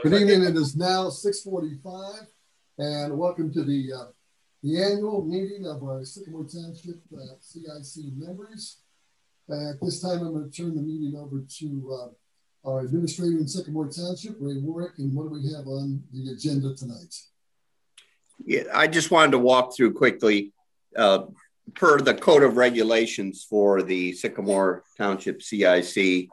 Good evening. It is now 6:45, and welcome to the uh, the annual meeting of our Sycamore Township uh, CIC members. Uh, at this time, I'm going to turn the meeting over to uh, our administrator in Sycamore Township, Ray Warwick, and what do we have on the agenda tonight? Yeah, I just wanted to walk through quickly uh, per the code of regulations for the Sycamore Township CIC.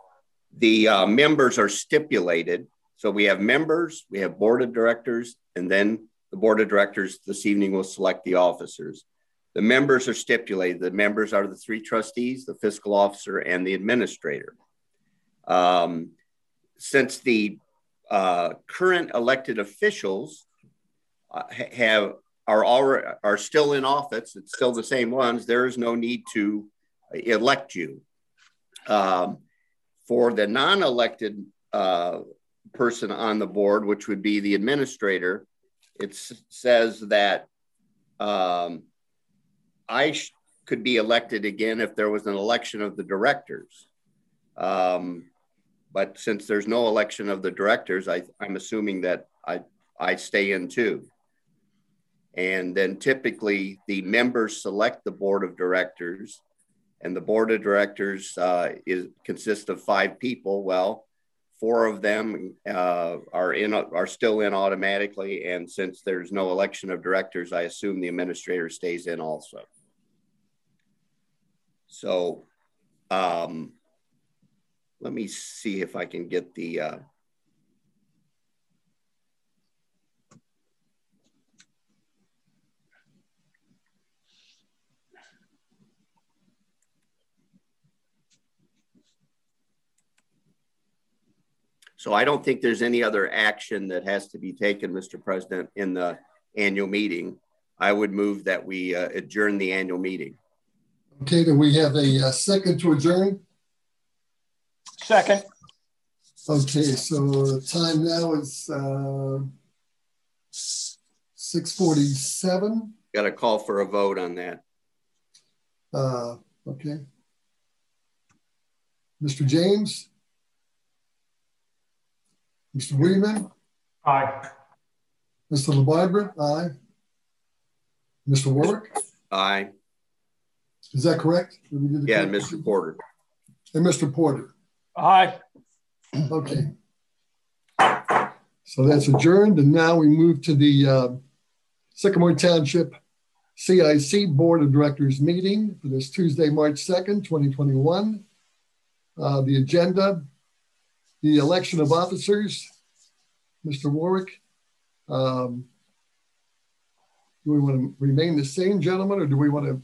The uh, members are stipulated so we have members, we have board of directors, and then the board of directors this evening will select the officers. The members are stipulated. The members are the three trustees, the fiscal officer, and the administrator. Um, since the uh, current elected officials uh, have are already are still in office, it's still the same ones. There is no need to elect you. Um, for the non-elected uh, person on the board, which would be the administrator, it says that um, I could be elected again if there was an election of the directors. Um, but since there's no election of the directors, I, I'm assuming that I, I stay in too. And then typically the members select the board of directors, and the board of directors uh, is consists of five people. Well, four of them uh, are in are still in automatically. And since there's no election of directors i assume the administrator stays in also. So um, let me see if i can get the uh, So I don't think there's any other action that has to be taken, Mr. President, in the annual meeting. I would move that we uh, adjourn the annual meeting. Okay, then we have a, a second to adjourn. Second. Okay, so the time now is uh, 647. Got a call for a vote on that. Uh, okay. Mr. James? Mr. Weedman? Aye. Mr. LaBarbera? Aye. Mr. Warwick? Aye. Is that correct? Yeah, Mr. Porter. And Mr. Porter? Aye. Okay. So that's adjourned. And now we move to the uh, Sycamore Township CIC Board of Directors meeting for this Tuesday, March 2nd, 2021. Uh, the agenda the election of officers, Mr. Warwick. Um, do we want to remain the same, gentlemen, or do we want to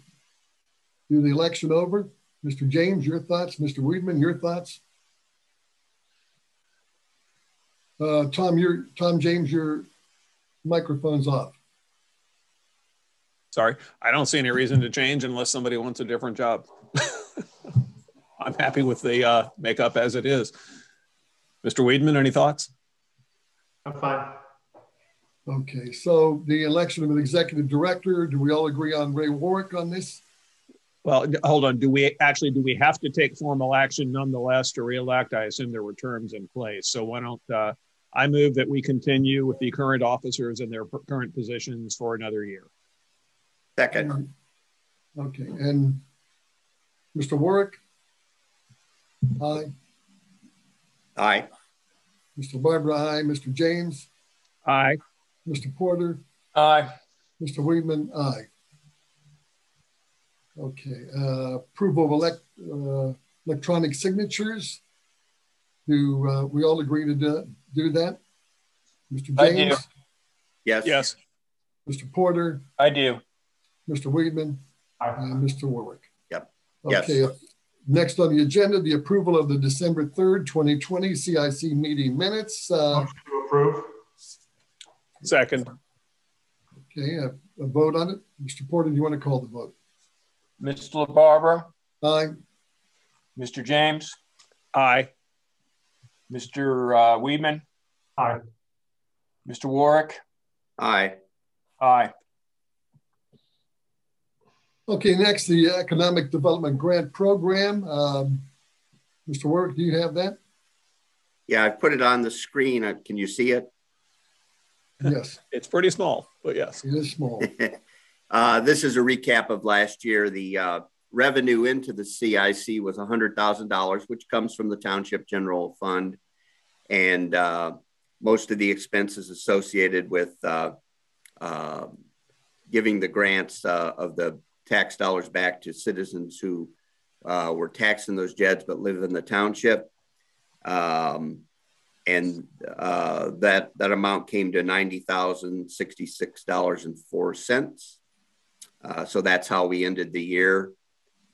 do the election over? Mr. James, your thoughts. Mr. Weedman, your thoughts. Uh, Tom, your Tom James, your microphone's off. Sorry, I don't see any reason to change unless somebody wants a different job. I'm happy with the uh, makeup as it is. Mr. Weedman, any thoughts? I'm fine. Okay, so the election of an executive director, do we all agree on Ray Warwick on this? Well, hold on. Do we actually do we have to take formal action nonetheless to reelect? I assume there were terms in place. So why don't uh, I move that we continue with the current officers in their current positions for another year? Second. Okay, and Mr. Warwick? Aye. Aye. Mr. Barbara, aye. Mr. James? Aye. Mr. Porter? Aye. Mr. Weedman, aye. Okay, uh, approval of elect, uh, electronic signatures. Do uh, we all agree to do, do that? Mr. James? I do. Yes. Yes. Mr. Porter? I do. Mr. Weedman? Aye. And Mr. Warwick? Yep. Okay, yes. Next on the agenda, the approval of the December 3rd, 2020 CIC meeting minutes. Uh, Motion to approve. Second. Okay, a, a, vote on it. Mr. Porter, do you want to call the vote? Mr. LaBarbera? Aye. Mr. James? Aye. Mr. Uh, Weedman? Aye. Mr. Warwick? Aye. Aye. Okay, next, the Economic Development Grant Program. Um, Mr. Warwick, do you have that? Yeah, I put it on the screen. Uh, Can you see it? Yes, It's pretty small, but yes. it is small. Uh, this is a recap of last year. The uh, revenue into the CIC was $100,000, which comes from the Township General Fund. And uh, most of the expenses associated with uh, uh, giving the grants uh, of the tax dollars back to citizens who uh, were taxing those jets but live in the township. Um, and uh, that that amount came to ninety thousand sixty six dollars and four cents. Uh, so that's how we ended the year.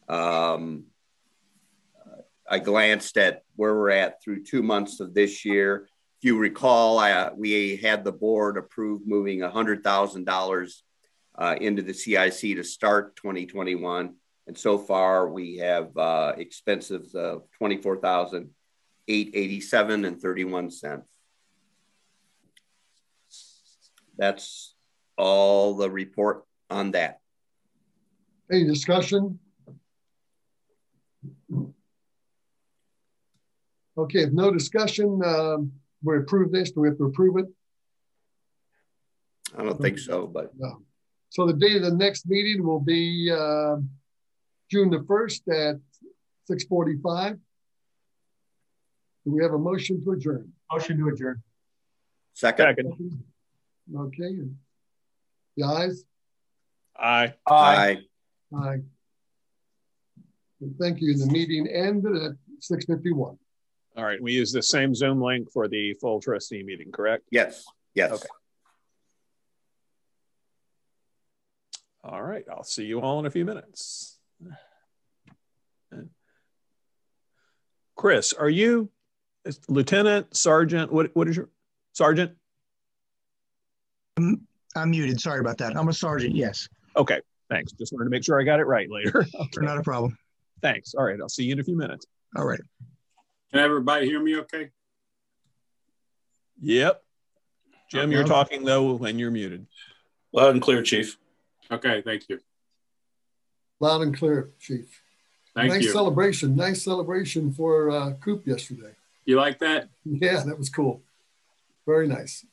Um, I glanced at where we're at through two months of this year. If you recall, I, we had the board approve moving hundred thousand dollars uh, into the CIC to start 2021, and so far we have uh, expenses of twenty four thousand 887 and 31 cents. That's all the report on that. Any discussion? Okay, if no discussion, um, we approve this. Do we have to approve it? I don't think so, but No. So the date of the next meeting will be uh, June the 1st at 6:45. Do we have a motion to adjourn? Motion to adjourn. second, Second. Okay. The ayes? Aye. Aye. aye. Aye. Thank you. The meeting ended at 6:51. All right. We use the same Zoom link for the full trustee meeting, correct? Yes, yes. Okay. All right. I'll see you all in a few minutes. Chris, are you lieutenant, sergeant? What, what is your sergeant? I'm muted. Sorry about that. I'm a sergeant. Yes, Okay. Thanks. Just wanted to make sure I got it right later. Okay. not a problem. Thanks. All right. I'll see you in a few minutes. All right. Can everybody hear me okay? Yep. Jim, you're talking though when you're muted. Loud and clear, Chief. Okay, thank you. Loud and clear, Chief. Thank nice you. celebration. Nice celebration for uh, Coop yesterday. You like that? Yeah, that was cool. Very nice.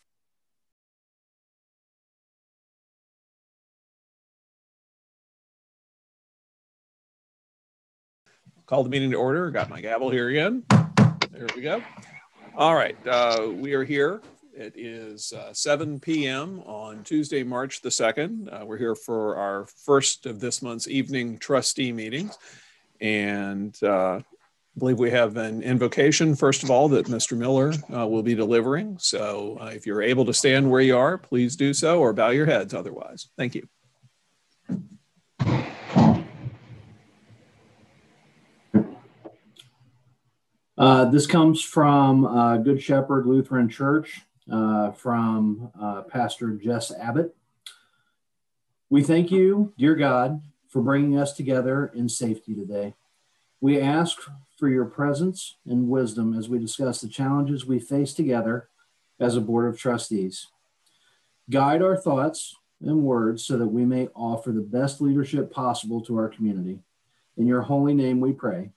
Call the meeting to order. Got my gavel here again. There we go. All right. Uh, we are here. It is uh, 7 p.m. on Tuesday, March the 2nd. Uh, we're here for our first of this month's evening trustee meetings. And uh, I believe we have an invocation, first of all, that Mr. Miller uh, will be delivering. So uh, if you're able to stand where you are, please do so or bow your heads otherwise. Thank you. Uh, this comes from Good Shepherd Lutheran Church uh, from uh, Pastor Jess Abbott. We thank you, dear God, for bringing us together in safety today. We ask for your presence and wisdom as we discuss the challenges we face together as a board of trustees. Guide our thoughts and words so that we may offer the best leadership possible to our community. In your holy name we pray.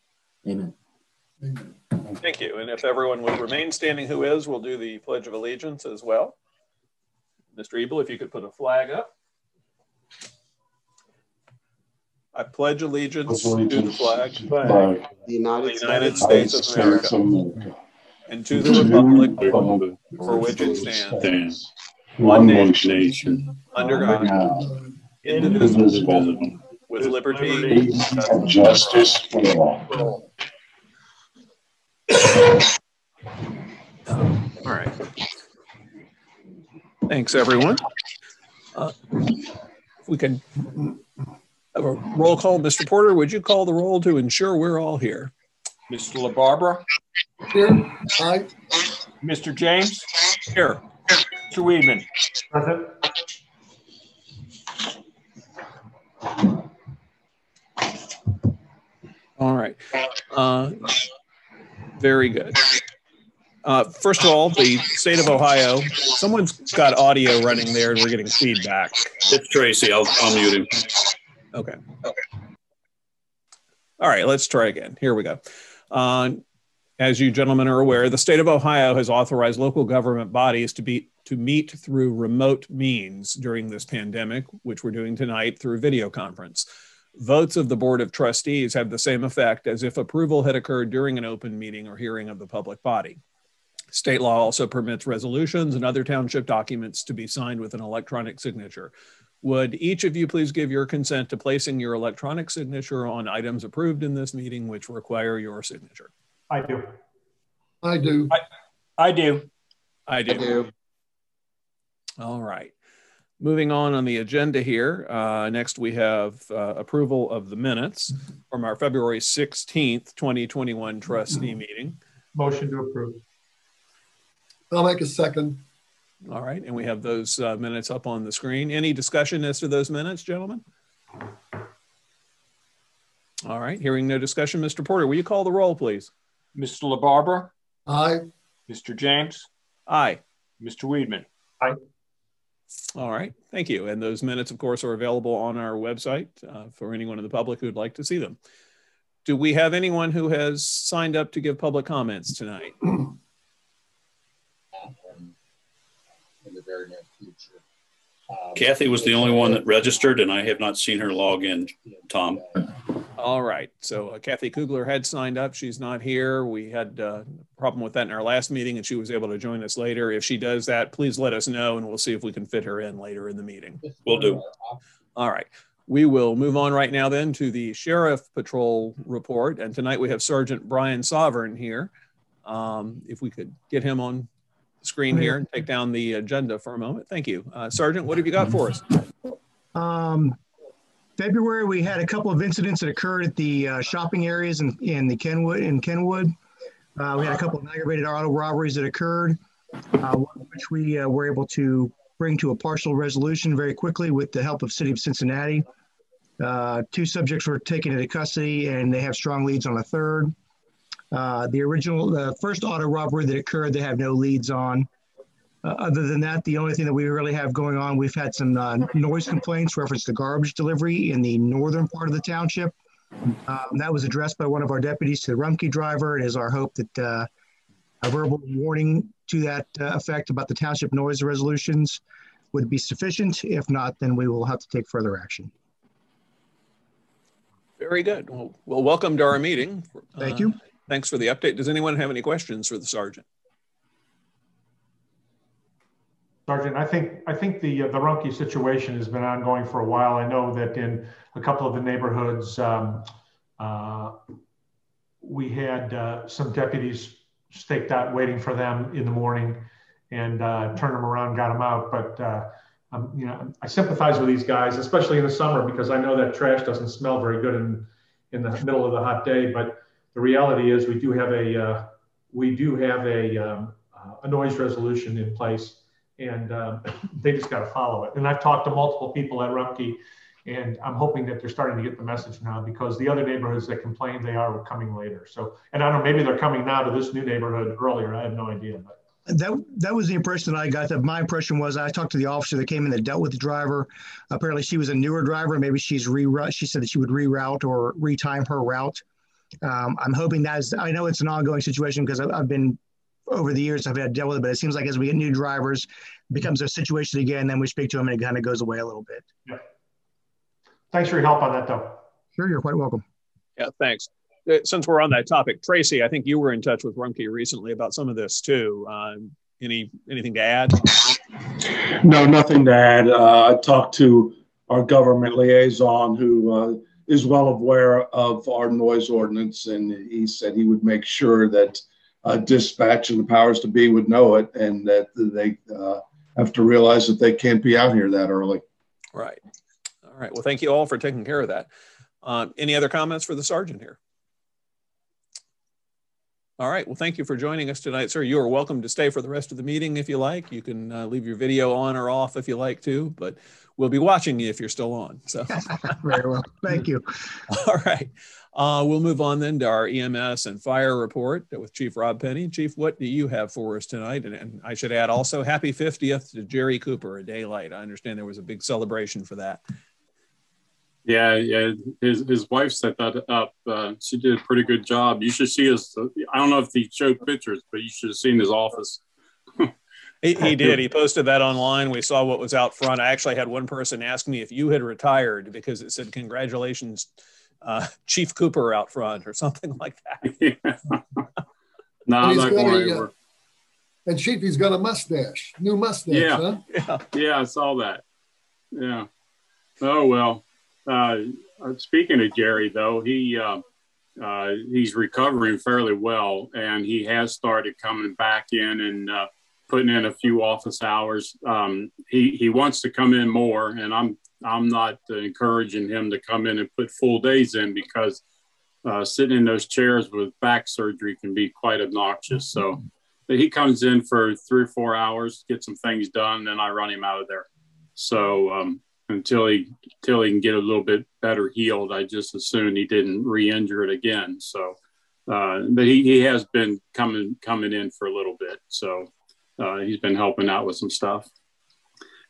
Amen. Amen. Thank you. And if everyone would remain standing who is, we'll do the Pledge of Allegiance as well. Mr. Ebel, if you could put a flag up. I pledge allegiance to the flag of By The the United United States. States of America and to the republic for which it stands, stands, one one nation, nation, under God, God, indivisible, indivisible, with liberty and justice for all. All right. Thanks, everyone. Uh, We can have a roll call. Mr. Porter, would you call the roll to ensure we're all here? Mr. LaBarbera, Here, aye. Mr. James, Here. Mr. Weedman. All right. Uh, very good. Uh, first of all, the state of Ohio, someone's got audio running there and we're getting feedback. It's Tracy. I'll, I'll mute him. Okay. Okay. All right, let's try again. Here we go. Uh, As you gentlemen are aware, the state of Ohio has authorized local government bodies to be to meet through remote means during this pandemic, which we're doing tonight through video conference. Votes of the Board of Trustees have the same effect as if approval had occurred during an open meeting or hearing of the public body. State law also permits resolutions and other township documents to be signed with an electronic signature. Would each of you please give your consent to placing your electronic signature on items approved in this meeting which require your signature? I do. I do. I do. I do. All right. Moving on on the agenda here. Uh, next, we have uh, approval of the minutes from our February 16th, 2021 trustee meeting. Motion to approve. I'll make a second. All right. And we have those uh, minutes up on the screen. Any discussion as to those minutes, gentlemen? All right. Hearing no discussion, Mr. Porter, will you call the roll, please? Mr. LaBarbera, Aye. Mr. James, Aye. Mr. Weedman. All right. Thank you. And those minutes, of course, are available on our website uh, for anyone in the public who'd like to see them. Do we have anyone who has signed up to give public comments tonight? in the very near future. Um, Kathy was the only one that registered, and I have not seen her log in. Tom. All right. So uh, Kathy Kugler had signed up. She's not here. We had uh, a problem with that in our last meeting, and she was able to join us later. If she does that, please let us know, and we'll see if we can fit her in later in the meeting. We'll do. All right. We will move on right now then to the Sheriff Patrol report. And tonight we have Sergeant Brian Sovereign here. Um, if we could get him on the screen here and take down the agenda for a moment. Thank you. Uh, Sergeant, what have you got for us? Um, February, we had a couple of incidents that occurred at the uh, shopping areas in, in the Kenwood, in Kenwood. Uh, we had a couple of aggravated auto robberies that occurred, uh, which we uh, were able to bring to a partial resolution very quickly with the help of City of Cincinnati. Uh, two subjects were taken into custody and they have strong leads on a third. Uh, the original, the first auto robbery that occurred, they have no leads on. Uh, other than that, the only thing that we really have going on, we've had some uh, noise complaints reference to garbage delivery in the northern part of the township. Um, that was addressed by one of our deputies to the Rumpke driver. It is our hope that uh, a verbal warning to that uh, effect about the township noise resolutions would be sufficient. If not, then we will have to take further action. Very good. Well, well welcome to our meeting. Thank Uh, you. Thanks for the update. Does anyone have any questions for the sergeant? Sergeant, I think, I think the, uh, the Rumpke situation has been ongoing for a while. I know that in a couple of the neighborhoods, um, uh, we had uh, some deputies staked out waiting for them in the morning and uh, turned them around, got them out. But, uh, um, you know, I sympathize with these guys, especially in the summer, because I know that trash doesn't smell very good in, in the middle of the hot day. But the reality is we do have a, uh, we do have a, um, a noise resolution in place and um, they just got to follow it. And I've talked to multiple people at Rumpke, and I'm hoping that they're starting to get the message now because the other neighborhoods that complained they are coming later. So, and I don't know, maybe they're coming now to this new neighborhood earlier. I have no idea, but. That that was the impression that I got. That my impression was I talked to the officer that came in that dealt with the driver. Apparently, she was a newer driver. Maybe she's reroute. She said that she would reroute or retime her route. Um, I'm hoping that is. I know it's an ongoing situation because I've, I've been over the years I've had to deal with it, but it seems like as we get new drivers, it becomes a situation again. Then we speak to them and it kind of goes away a little bit. Yeah. Thanks for your help on that, though. Sure, you're quite welcome. Yeah, thanks. Uh, Since we're on that topic, Tracy, I think you were in touch with Rumpke recently about some of this too. Um, any anything to add? No, nothing to add. Uh, I talked to our government liaison who uh, is well aware of our noise ordinance, and he said he would make sure that uh, dispatch and the powers to be would know it, and that they uh, have to realize that they can't be out here that early. Right. All right. Well, thank you all for taking care of that. Um, any other comments for the sergeant here? All right. Well, thank you for joining us tonight, sir. You are welcome to stay for the rest of the meeting if you like. You can uh, leave your video on or off if you like to, but we'll be watching you if you're still on. So, Very well. Thank you. all right. Uh, we'll move on then to our EMS and fire report with Chief Rob Penny. Chief, what do you have for us tonight? And, and I should add also happy 50th to Jerry Cooper, a daylight. I understand there was a big celebration for that. Yeah, yeah. His his wife set that up. Uh, she did a pretty good job. You should see his. I don't know if he showed pictures, but you should have seen his office. He, he did. He posted that online. We saw what was out front. I actually had one person ask me if you had retired because it said, Congratulations, uh, Chief Cooper out front or something like that. yeah. no, And I'm not going a, uh. And Chief, he's got a mustache, new mustache, Yeah. huh? Yeah. Yeah, I saw that. Yeah. Oh well. Uh, uh, speaking of Jerry, though, he uh, uh, he's recovering fairly well, and he has started coming back in and uh, putting in a few office hours. Um, he he wants to come in more, and I'm I'm not encouraging him to come in and put full days in because uh, sitting in those chairs with back surgery can be quite obnoxious. So he comes in for three or four hours, get some things done, then I run him out of there. So um, until he until he can get a little bit better healed, I just assume he didn't re-injure it again. So, uh, but he, he has been coming coming in for a little bit. So uh, he's been helping out with some stuff.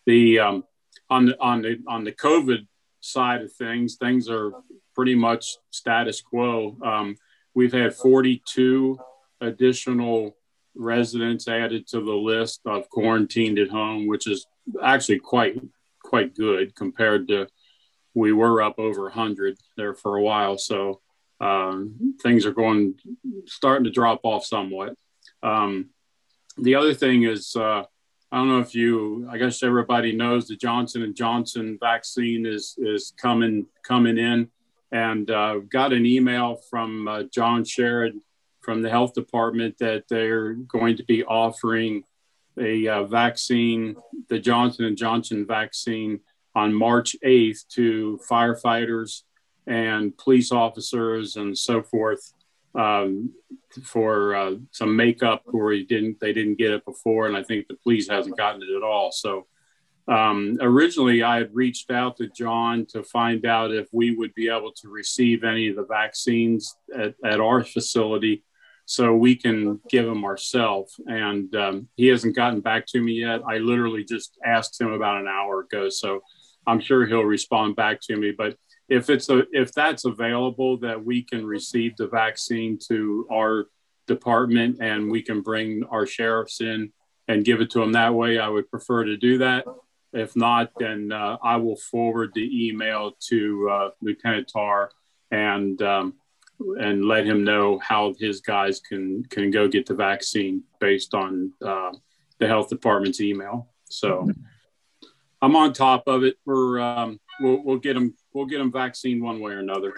The um, on the on the on the COVID side of things, things are pretty much status quo. Um, we've had 42 additional residents added to the list of quarantined at home, which is actually quite quite good compared to we were up over 100 there for a while. So um, things are going starting to drop off somewhat. Um, the other thing is, uh, I don't know if you, I guess everybody knows the Johnson and Johnson vaccine is is coming coming in, and uh, got an email from uh, John Sherrod from the health department that they're going to be offering a uh, vaccine, the Johnson and Johnson vaccine, on March 8th to firefighters and police officers and so forth um, for uh, some makeup where he didn't they didn't get it before, and I think the police hasn't gotten it at all. So um, originally, I had reached out to John to find out if we would be able to receive any of the vaccines at, at our facility so we can give them ourselves. And um, he hasn't gotten back to me yet. I literally just asked him about an hour ago, so I'm sure he'll respond back to me. But if it's a, if that's available, that we can receive the vaccine to our department and we can bring our sheriffs in and give it to them that way, I would prefer to do that. If not, then uh, I will forward the email to uh, Lieutenant Tar and um, and let him know how his guys can can go get the vaccine based on uh, the health department's email. So I'm on top of it. We're um, we'll, we'll get them we'll get them vaccine one way or another.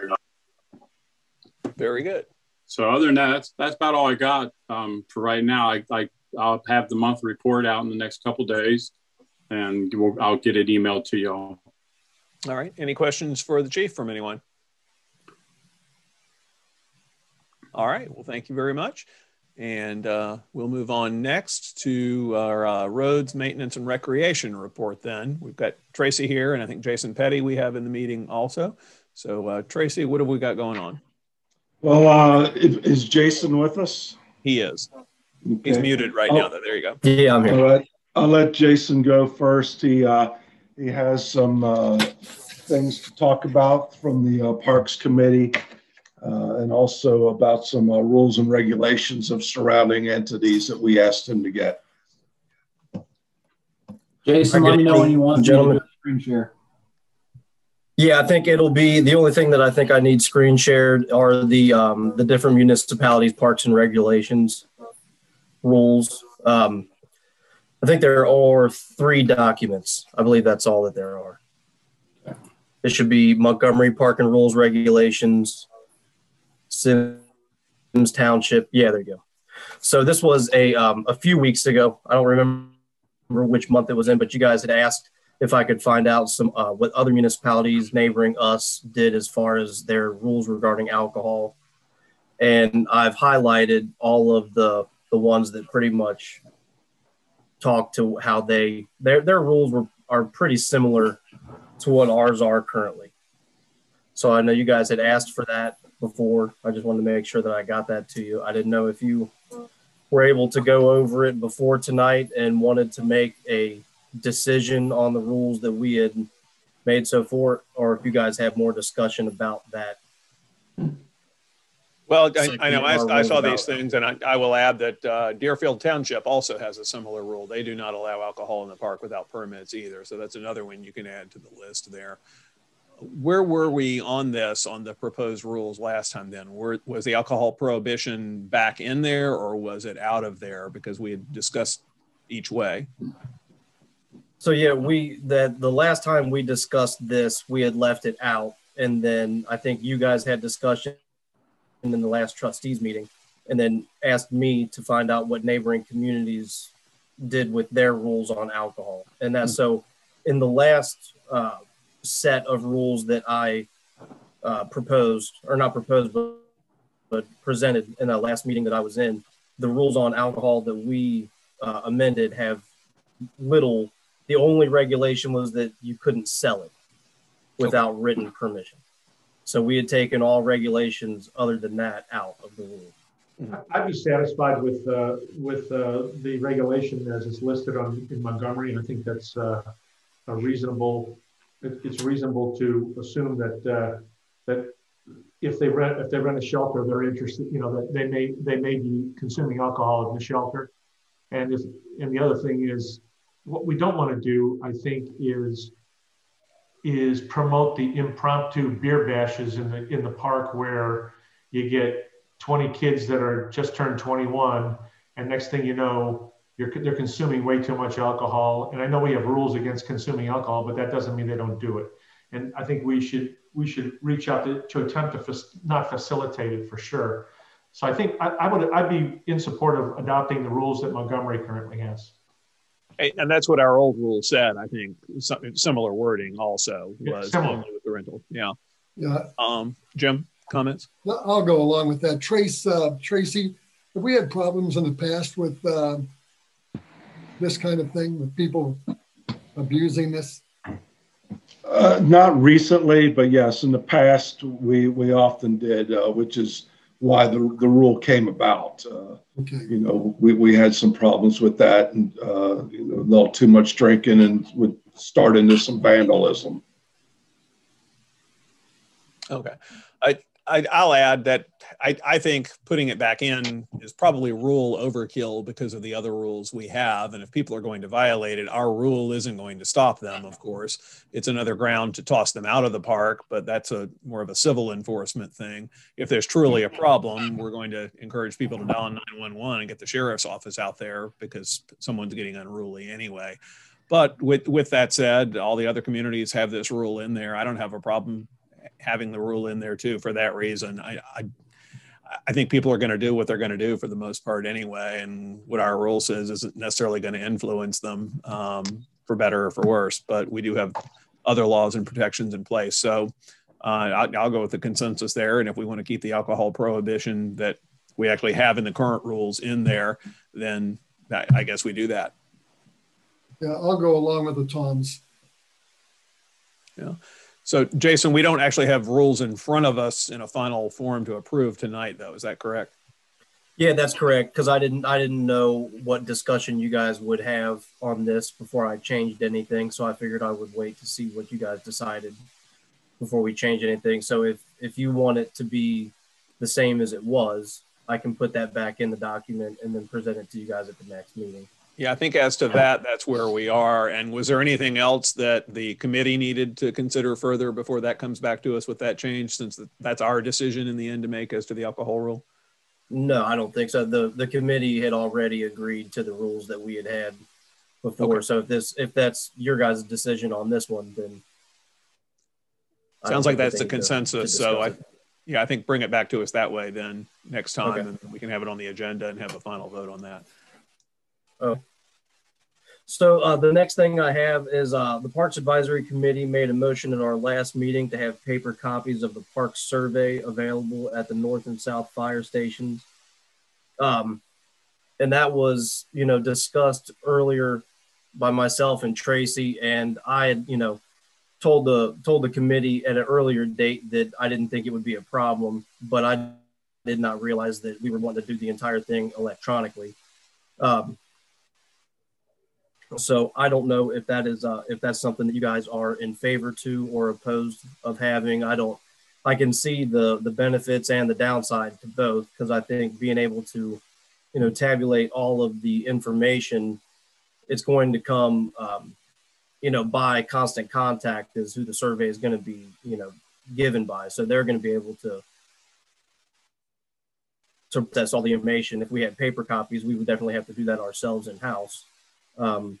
Very good. So other than that, that's that's about all I got um, for right now. I, I I'll have the month report out in the next couple days, and we'll, I'll get it emailed to y'all. All right. Any questions for the chief from anyone? All right. Well, thank you very much. And uh, we'll move on next to our uh, roads maintenance and recreation report. Then we've got Tracy here, and I think Jason Petty we have in the meeting also. So, uh, Tracy, what have we got going on? Well, uh, is is Jason with us? He is. He's muted right Oh. now. Though. There you go. Yeah, I'm here. Right. I'll let Jason go first. He, uh, he has some, uh, things to talk about from the uh, Parks Committee, uh, and also about some, uh, rules and regulations of surrounding entities that we asked him to get. Jason, let me know when you want me to do a screen share. Yeah, I think it'll be the only thing that I think I need screen shared are the um, the different municipalities parks and regulations rules. Um, I think there are three documents. I believe that's all that there are. It should be Montgomery Park and Rules Regulations, Symmes Township. Yeah, there you go. So this was a um, a few weeks ago. I don't remember which month it was in, but you guys had asked if I could find out some uh, what other municipalities neighboring us did as far as their rules regarding alcohol, and I've highlighted all of the the ones that pretty much talk to how they their their rules were are pretty similar to what ours are currently. So I know you guys had asked for that before. I just wanted to make sure that I got that to you. I didn't know if you were able to go over it before tonight and wanted to make a decision on the rules that we had made so far, or if you guys have more discussion about that. Well, I, I know, I, I saw these things and I, I will add that uh, Deerfield Township also has a similar rule. They do not allow alcohol in the park without permits either. So that's another one you can add to the list there. Where were we on this, on the proposed rules last time then? Were, was the alcohol prohibition back in there or was it out of there? Because we had discussed each way. So yeah, we that the last time we discussed this, we had left it out, and then I think you guys had discussion in the last trustees meeting, and then asked me to find out what neighboring communities did with their rules on alcohol, and that's so. In the last uh, set of rules that I uh, proposed, or not proposed, but, but presented in the last meeting that I was in, the rules on alcohol that we uh, amended have little the only regulation was that you couldn't sell it without written permission. So we had taken all regulations other than that out of the rule. I'd be satisfied with, uh, with, uh, the regulation as it's listed on, in Montgomery, and I think that's, uh, a reasonable, it, it's reasonable to assume that, uh, that if they rent, if they rent a shelter, they're interested, you know, that they may, they may be consuming alcohol in the shelter. And if, and the other thing is, what we don't want to do, I think, is is promote the impromptu beer bashes in the in the park where you get 20 kids that are just turned 21 and next thing you know you're, they're consuming way too much alcohol and i know we have rules against consuming alcohol but that doesn't mean they don't do it and i think we should we should reach out to, to attempt to fac- not facilitate it for sure so i think I, I would i'd be in support of adopting the rules that montgomery currently has And and that's what our old rule said, I think, some- similar wording also Yeah, was similar. with the rental. Yeah. Yeah, Um, Jim, comments? I'll go along with that. Trace, uh, Tracy, have we had problems in the past with uh, this kind of thing, with people abusing this? Uh, not recently, but yes, in the past, we, we often did, uh, which is why the, the rule came about. Uh, Okay, you know, we, we had some problems with that and, uh, you know, a little too much drinking and would start into some vandalism. Okay. I, I, I'll add that I, I think putting it back in is probably rule overkill because of the other rules we have. And if people are going to violate it, our rule isn't going to stop them, of course. It's another ground to toss them out of the park, but that's a more of a civil enforcement thing. If there's truly a problem, we're going to encourage people to dial 911 and get the sheriff's office out there because someone's getting unruly anyway. But with, with that said, all the other communities have this rule in there. I don't have a problem having the rule in there too for that reason. I, I, I think people are going to do what they're going to do for the most part anyway, and what our rule says isn't necessarily going to influence them um, for better or for worse. But we do have other laws and protections in place, so uh, I'll, I'll go with the consensus there. And if we want to keep the alcohol prohibition that we actually have in the current rules in there, then I, I guess we do that. yeah, I'll go along with the Toms. So, Jason, we don't actually have rules in front of us in a final form to approve tonight, though. Is that correct? Yeah, that's correct. Because I didn't I didn't know what discussion you guys would have on this before I changed anything. So I figured I would wait to see what you guys decided before we change anything. So if if you want it to be the same as it was, I can put that back in the document and then present it to you guys at the next meeting. Yeah, I think as to that, that's where we are. And was there anything else that the committee needed to consider further before that comes back to us with that change, since that's our decision in the end to make as to the alcohol rule? No, I don't think so. The the committee had already agreed to the rules that we had had before. Okay. So if this if that's your guys' decision on this one, then Sounds like that's the need to- to consensus. So I, it. yeah, I think bring it back to us that way then next time, Okay. and we can have it on the agenda and have a final vote on that. Oh. So uh, the next thing I have is uh, the Parks Advisory Committee made a motion at our last meeting to have paper copies of the park survey available at the north and south fire stations. Um, and that was, you know, discussed earlier by myself and Tracy, and I had, you know, told the told the committee at an earlier date that I didn't think it would be a problem, but I did not realize that we were wanting to do the entire thing electronically. Um, So I don't know if that is uh, if that's something that you guys are in favor to or opposed of having. I don't. I can see the the benefits and the downside to both because I think being able to, you know, tabulate all of the information, it's going to come, um, you know, by constant contact is who the survey is going to be, you know, given by. So they're going to be able to to process all the information. If we had paper copies, we would definitely have to do that ourselves in house. Um,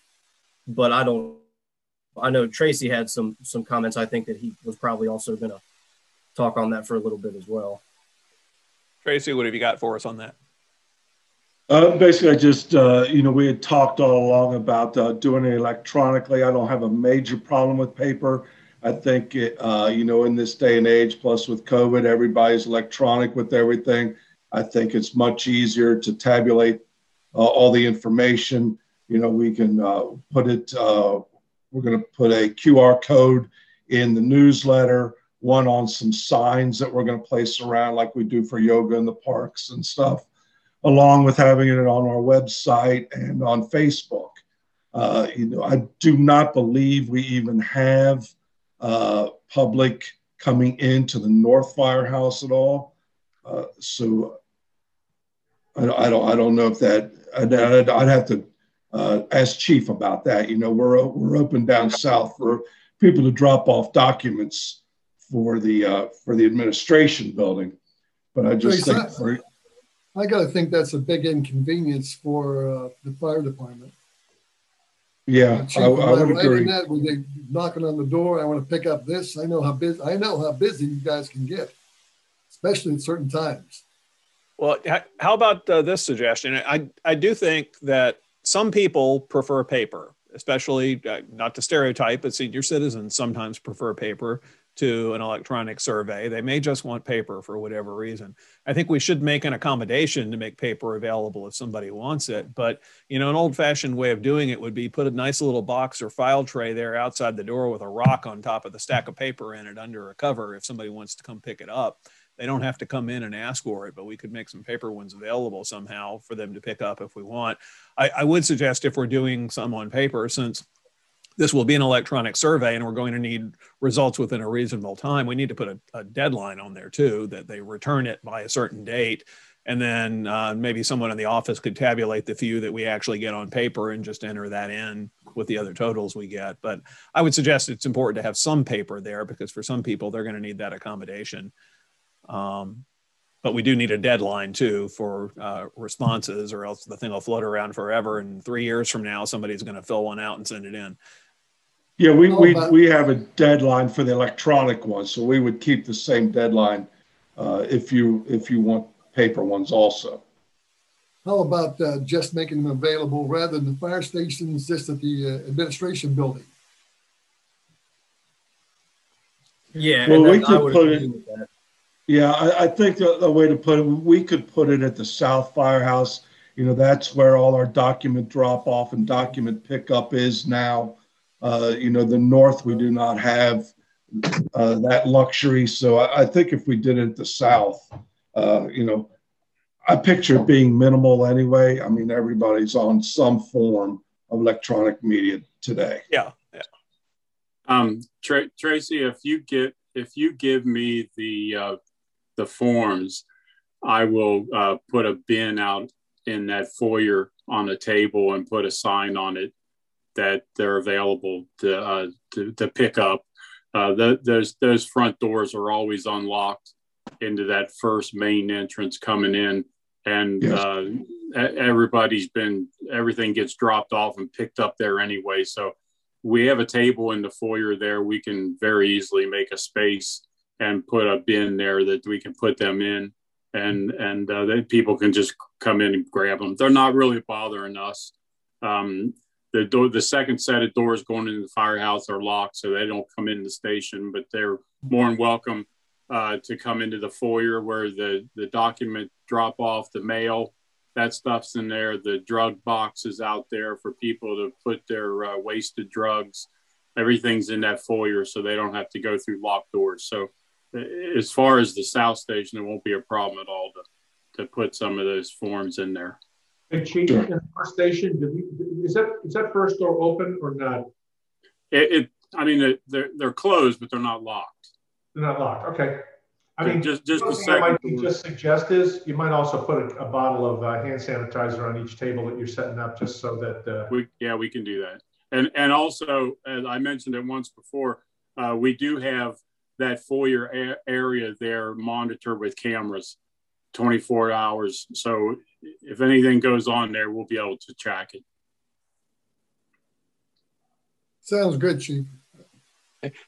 but I don't. I know Tracy had some some comments. I think that he was probably also going to talk on that for a little bit as well. Tracy, what have you got for us on that? Uh, basically, I just, uh, you know, we had talked all along about uh, doing it electronically. I don't have a major problem with paper. I think, it, uh, you know, in this day and age, plus with COVID, everybody's electronic with everything. I think it's much easier to tabulate uh, all the information. You know, we can uh, put it, uh, we're going to put a QR code in the newsletter, one on some signs that we're going to place around like we do for yoga in the parks and stuff, along with having it on our website and on Facebook. Uh, you know, I do not believe we even have uh, public coming into the North Firehouse at all. Uh, so I, I, don't I don't know if that I'd, I'd, I'd have to uh, ask Chief about that. You know, we're we're open down south for people to drop off documents for the uh, for the administration building, but I just think for, I got to think that's a big inconvenience for uh, the fire department. Yeah, Chief, I, I would right agree. That, when they knocking on the door, I want to pick up this. I know how busy. I know how busy you guys can get, especially at certain times. Well, how about uh, this suggestion? I, I do think that some people prefer paper, especially uh, not to stereotype, but senior citizens sometimes prefer paper to an electronic survey. They may just want paper for whatever reason. I think we should make an accommodation to make paper available if somebody wants it. But, you know, an old fashioned way of doing it would be put a nice little box or file tray there outside the door with a rock on top of the stack of paper in it under a cover if somebody wants to come pick it up they don't have to come in and ask for it, but we could make some paper ones available somehow for them to pick up if we want. I, I would suggest if we're doing some on paper, since this will be an electronic survey and we're going to need results within a reasonable time, we need to put a, a deadline on there too, that they return it by a certain date. And then uh, maybe someone in the office could tabulate the few that we actually get on paper and just enter that in with the other totals we get. But I would suggest it's important to have some paper there because for some people, they're going to need that accommodation. Um, but we do need a deadline too for uh, responses, or else the thing will float around forever. And three years from now, somebody's going to fill one out and send it in. Yeah, we, we, we have a deadline for the electronic ones, so we would keep the same deadline uh, if you if you want paper ones also. How about uh, just making them available rather than the fire stations, just at the uh, administration building? Yeah, well, we could put agree it. Yeah, I, I think the, the way to put it, we could put it at the South Firehouse. You know, that's where all our document drop off and document pickup is now. Uh, you know, the North, we do not have uh, that luxury. So I, I think if we did it at the South, uh, you know, I picture it being minimal anyway. I mean, everybody's on some form of electronic media today. Yeah. yeah. Um, Tra- Tracy, if you get if you give me the uh, the forms, I will uh, put a bin out in that foyer on a table and put a sign on it that they're available to uh, to, to, pick up. Uh, the, those those front doors are always unlocked into that first main entrance coming in, and yes. uh, everybody's been everything gets dropped off and picked up there anyway. So we have a table in the foyer there. We can very easily make a space and put a bin there that we can put them in and and uh, that people can just come in and grab them. They're not really bothering us. Um, the door, the second set of doors going into the firehouse are locked, so they don't come in the station. But they're more than welcome uh, to come into the foyer where the the document drop off, the mail, that stuff's in there. The drug box is out there for people to put their uh, wasted drugs. Everything's in that foyer, so they don't have to go through locked doors. So as far as the south station, it won't be a problem at all to, to put some of those forms in there. Sure. in the first station, is that, is that first door open or not? It, it I mean, it- they're, they're closed, but they're not locked. They're not locked, okay. I mean, Just- just thing I might. Just suggest is, you might also put a, a bottle of uh, hand sanitizer on each table that you're setting up, just so that, uh, We, yeah, we can do that. And, and also, as I mentioned it once before, uh, we do have that foyer a- area there monitored with cameras 24 hours. So if anything goes on there, we'll be able to track it. Sounds good, Chief.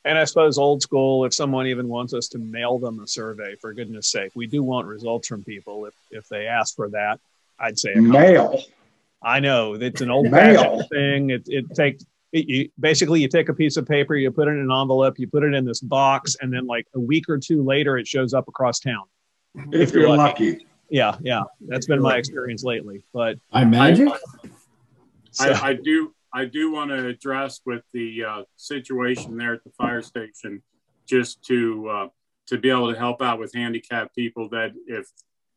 And I suppose old school, if someone even wants us to mail them a survey, for goodness sake, we do want results from people. If, if they ask for that, I'd say a. Mail. I know it's an old Mail. fashioned thing. It, it takes it, you, basically you take a piece of paper, you put it in an envelope, you put it in this box, and then like a week or two later, it shows up across town. If you're lucky. Yeah, yeah, that's been my experience lately. But I magic. So- I, I do I do want to address with the uh, situation there at the fire station, just to uh, to be able to help out with handicapped people. That if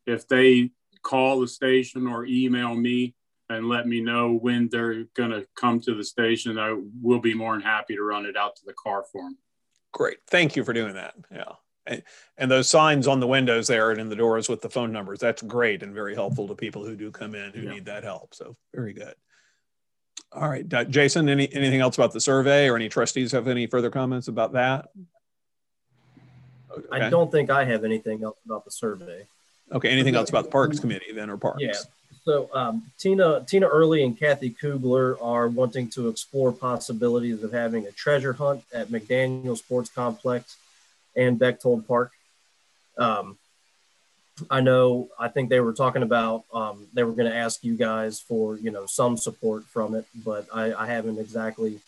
if they call the station or email me and let me know when they're going to come to the station, I will be more than happy to run it out to the car for them. Great. Thank you for doing that. Yeah. And, and those signs on the windows there and in the doors with the phone numbers, that's great and very helpful to people who do come in who Yeah. need that help. So very good. All right. Uh, Jason, any, anything else about the survey or any trustees have any further comments about that? I don't think I have anything else about the survey. Okay. Anything else about the Parks Committee then or Parks? Yeah. So um, Tina Tina Early and Kathy Kugler are wanting to explore possibilities of having a treasure hunt at McDaniel Sports Complex and Bechtold Park. Um, I know. I think they were talking about um, they were going to ask you guys for you know some support from it, but I, I haven't exactly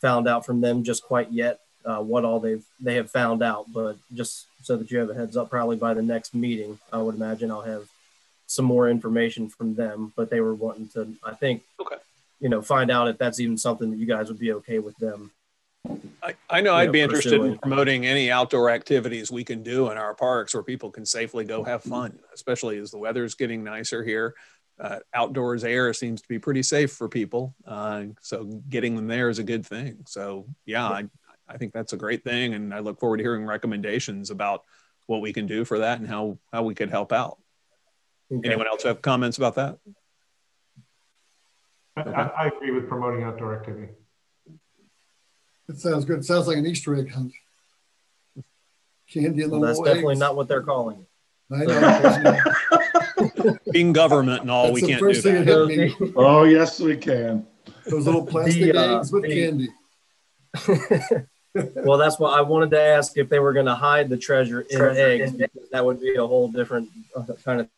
found out from them just quite yet uh, what all they've they have found out. But just so that you have a heads up, probably by the next meeting, I would imagine I'll have some more information from them. But they were wanting to, I think, Okay. you know, find out if that's even something that you guys would be okay with them. I, I know I'd know, be interested in promoting any outdoor activities we can do in our parks where people can safely go have fun, especially as the weather's getting nicer here. Uh, outdoors air seems to be pretty safe for people. Uh, so getting them there is a good thing. So, yeah, I, I think that's a great thing. And I look forward to hearing recommendations about what we can do for that and how, how we could help out. Okay. Anyone else have comments about that? I, I I agree with promoting outdoor activity. It sounds good. It sounds like an Easter egg hunt. Candy and Well, the that's little definitely eggs. not what they're calling it. I know. Being government and all, That's we can't do that. that. Oh, yes, we can. Those little plastic uh, eggs with the- candy. well, that's why I wanted to ask if they were going to hide the treasure in eggs. Because that would be a whole different uh, kind of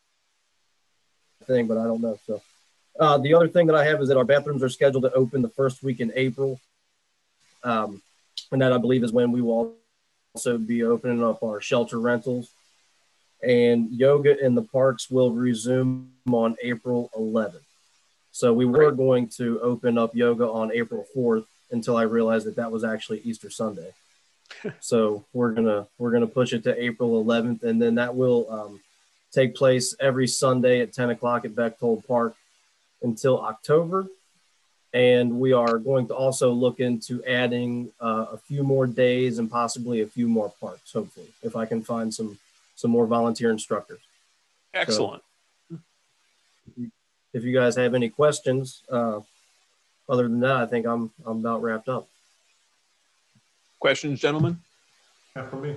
thing, but I don't know. So, uh, the other thing that I have is that our bathrooms are scheduled to open the first week in April, um, and that I believe is when we will also be opening up our shelter rentals. And yoga in the parks will resume on April 11th. So we were going to open up yoga on April 4th until I realized that that was actually Easter Sunday. so we're gonna we're gonna push it to April 11th, and then that will um, take place every Sunday at 10 o'clock at Bechtold Park until October. And we are going to also look into adding uh, a few more days and possibly a few more parks, hopefully, if I can find some some more volunteer instructors. Excellent. If you guys have any questions, uh, other than that, I think I'm I'm about wrapped up. Questions, gentlemen? Not for me.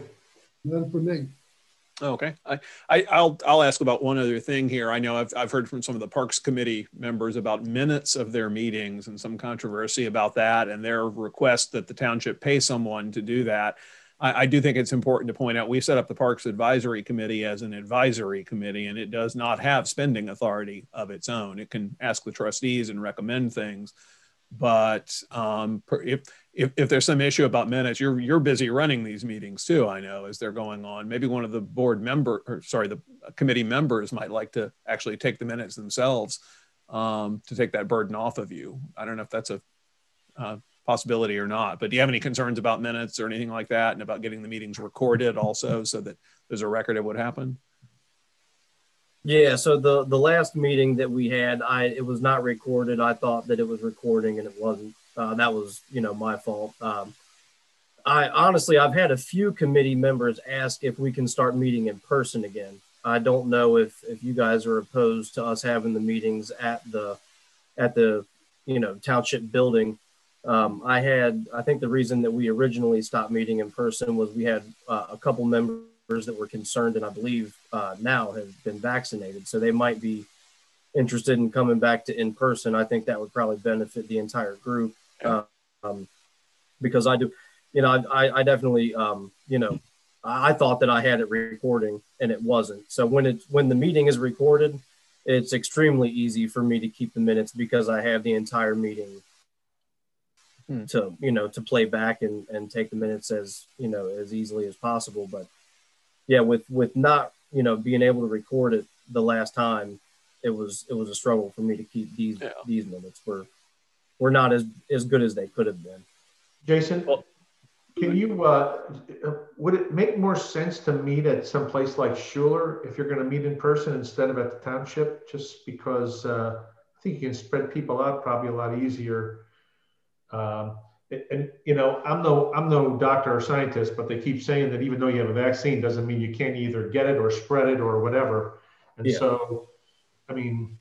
None for me. Okay. I, I, I'll, I'll ask about one other thing here. I know I've, I've heard from some of the Parks Committee members about minutes of their meetings and some controversy about that and their request that the township pay someone to do that. I, I do think it's important to point out we set up the Parks Advisory Committee as an advisory committee and it does not have spending authority of its own. It can ask the trustees and recommend things. But um, if, if, if there's some issue about minutes, you're you're busy running these meetings too. I know as they're going on. Maybe one of the board member, or sorry, the committee members might like to actually take the minutes themselves um, to take that burden off of you. I don't know if that's a uh, possibility or not. But do you have any concerns about minutes or anything like that, and about getting the meetings recorded also, so that there's a record of what happened? Yeah, so the the last meeting that we had, I it was not recorded. I thought that it was recording and it wasn't. Uh, that was you know my fault. Um, I honestly I've had a few committee members ask if we can start meeting in person again. I don't know if if you guys are opposed to us having the meetings at the at the you know township building. Um, I had I think the reason that we originally stopped meeting in person was we had uh, a couple members that were concerned, and I believe uh, now have been vaccinated, so they might be interested in coming back to in person. I think that would probably benefit the entire group um, because I do, you know, I, I definitely, um, you know, I, thought that I had it recording and it wasn't. So when it when the meeting is recorded, it's extremely easy for me to keep the minutes because I have the entire meeting Hmm. to you know to play back and and take the minutes as you know as easily as possible but yeah with with not you know being able to record it the last time it was it was a struggle for me to keep these Yeah. these minutes were were not as as good as they could have been Jason, can you, uh, would it make more sense to meet at some place like Schuler if you're going to meet in person instead of at the township? Just because uh, I think you can spread people out probably a lot easier. Um, and, and, you know, I'm no I'm no doctor or scientist, but they keep saying that even though you have a vaccine, doesn't mean you can't either get it or spread it or whatever. And Yeah. so, I mean,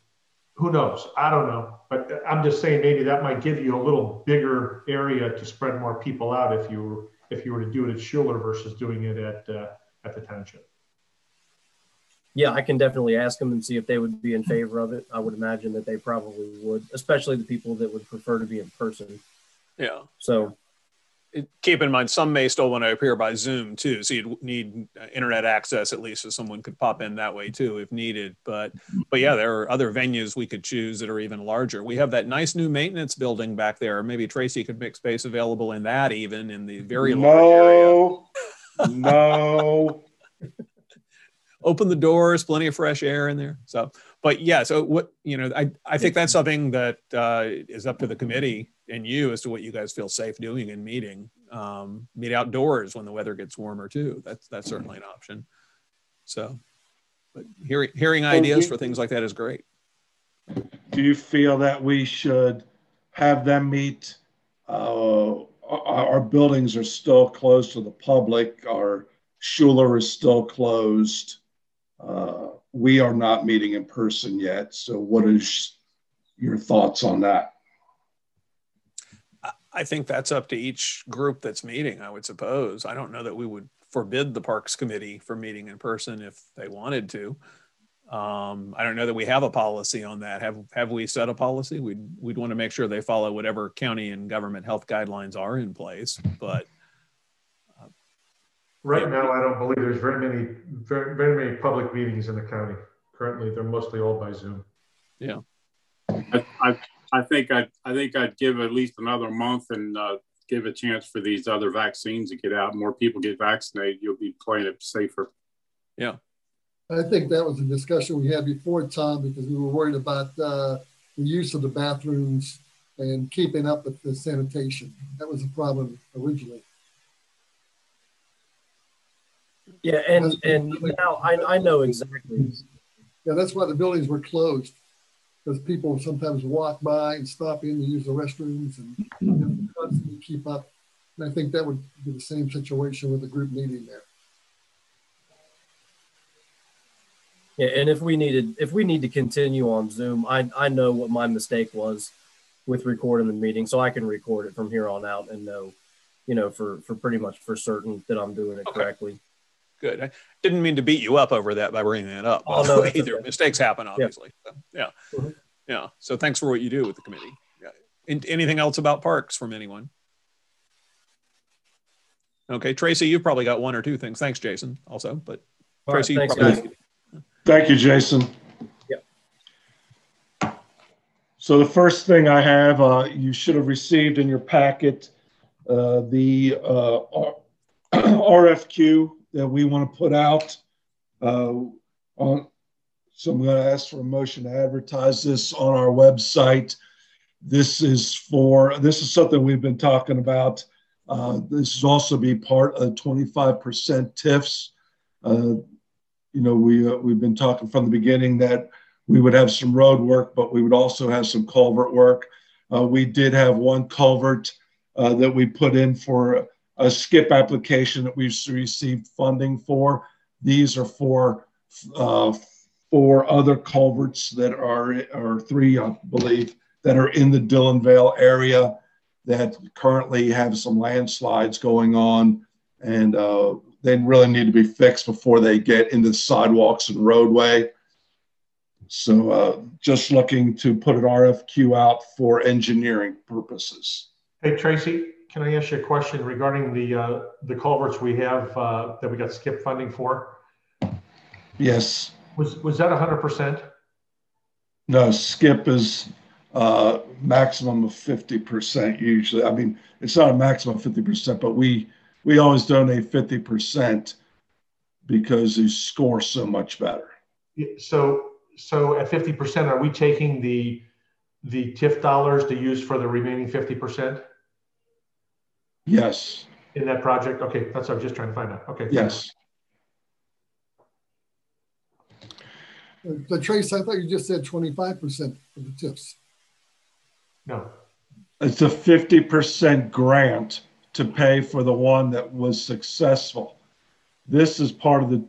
who knows? I don't know, but I'm just saying maybe that might give you a little bigger area to spread more people out if you were if you were to do it at Schuler versus doing it at uh, at the township. yeah i can definitely ask them and see if they would be in favor of it i would imagine that they probably would especially the people that would prefer to be in person Yeah. so It- Keep in mind, some may still want to appear by Zoom too, so you'd need uh, internet access at least, so someone could pop in that way too if needed. But, but yeah, there are other venues we could choose that are even larger. We have that nice new maintenance building back there. Maybe Tracy could make space available in that, even in the very large area. No, no. open the doors, plenty of fresh air in there. So, but yeah, so what, you know, I, I think that's something that uh, is up to the committee and you as to what you guys feel safe doing in meeting. Um, meet outdoors when the weather gets warmer too. That's, that's certainly an option. So, but hearing, hearing ideas you- for things like that is great. Do you feel that we should have them meet? Uh, our, our buildings are still closed to the public. Our Schuler is still closed. Uh, we are not meeting in person yet. So, what is your thoughts on that? I- think that's up to each group that's meeting, I would suppose. I don't know that we would forbid the Parks Committee from meeting in person if they wanted to. Um, I don't know that we have a policy on that. Have have we set a policy? We'd we'd want to make sure they follow whatever county and government health guidelines are in place. But Right Yeah. now, I don't believe there's very many very, very many public meetings in the county. Currently, they're mostly all by Zoom. I, I, I think I, I think I'd give at least another month and uh, give a chance for these other vaccines to get out. More people get vaccinated, you'll be playing it safer. Yeah. I think that was a discussion we had before, Tom, because we were worried about uh, the use of the bathrooms and keeping up with the sanitation. That was a problem originally. Yeah and and now i, I know exactly Yeah, that's why the buildings were closed, because people sometimes walk by and stop in to use the restrooms and you have to constantly keep up. And I think that would be the same situation with the group meeting there. Yeah, and if we needed, if we need to continue on Zoom, I I know what my mistake was with recording the meeting, so I can record it from here on out and know, you know, for for pretty much for certain that I'm doing it Okay. correctly. Good. I didn't mean to beat you up over that by bringing that up. Oh, no, either okay. mistakes happen, obviously. So, yeah, Mhm. yeah. So thanks for what you do with the committee. Yeah. And anything else about parks from anyone? Okay, Tracy, you've probably got one or two things. Thanks, Jason. Also, but All right, Tracy, you thanks, probably- Thank you, Jason. Yep. So the first thing I have, uh, you should have received in your packet, uh, the, uh, R- RFQ that we want to put out, uh, on, so I'm going to ask for a motion to advertise this on our website. This is for, this is something we've been talking about. Uh, this is also be part of 25% TIFs. Uh, you know, we, uh, we've been talking from the beginning that we would have some road work, but we would also have some culvert work. Uh, we did have one culvert uh, that we put in for a SCIP application that we've received funding for. These are for uh, four other culverts that are, or three, I believe, that are in the Dillonvale area that currently have some landslides going on and uh, they really need to be fixed before they get into the sidewalks and roadway. So uh, just looking to put an RFQ out for engineering purposes. Hey, Tracy, can I ask you a question regarding the, uh, the culverts we have uh, that we got SCIP funding for? Yes. Was, was that 100%? No, SCIP is uh, maximum of 50% usually. I mean, it's not a maximum of 50%, but we, we always donate 50% because you score so much better. So, so at 50%, are we taking the, the TIF dollars to use for the remaining 50%? Yes. In that project? Okay, that's what I'm just trying to find out. Okay. Yes. But Trace, I thought you just said 25% of the TIFs. No. It's a 50% grant to pay for the one that was successful. This is part of the,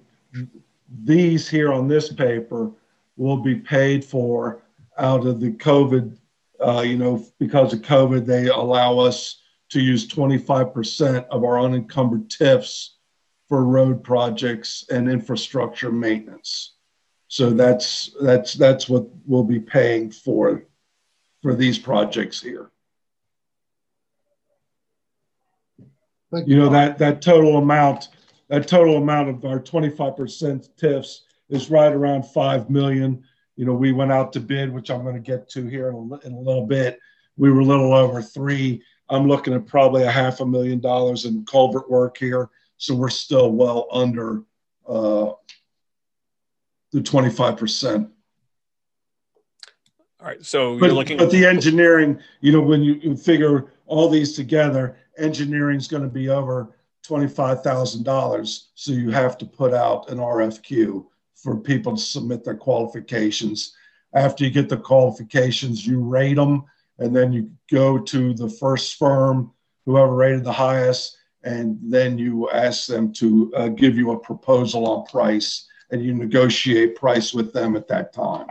these here on this paper will be paid for out of the COVID, uh, you know, because of COVID, they allow us to use 25% of our unencumbered TIFs for road projects and infrastructure maintenance. So that's that's that's what we'll be paying for for these projects here. You know that that total amount, that total amount of our 25% TIFs is right around five million. You know, we went out to bid, which I'm going to get to here in a, in a little bit. We were a little over three. I'm looking at probably a half a million dollars in culvert work here, so we're still well under uh, the 25%. All right. So you're But, looking. but the engineering, you know, when you, you figure all these together, engineering is going to be over $25,000. So you have to put out an RFQ for people to submit their qualifications. After you get the qualifications, you rate them, and then you go to the first firm, whoever rated the highest, and then you ask them to uh, give you a proposal on price, and you negotiate price with them at that time.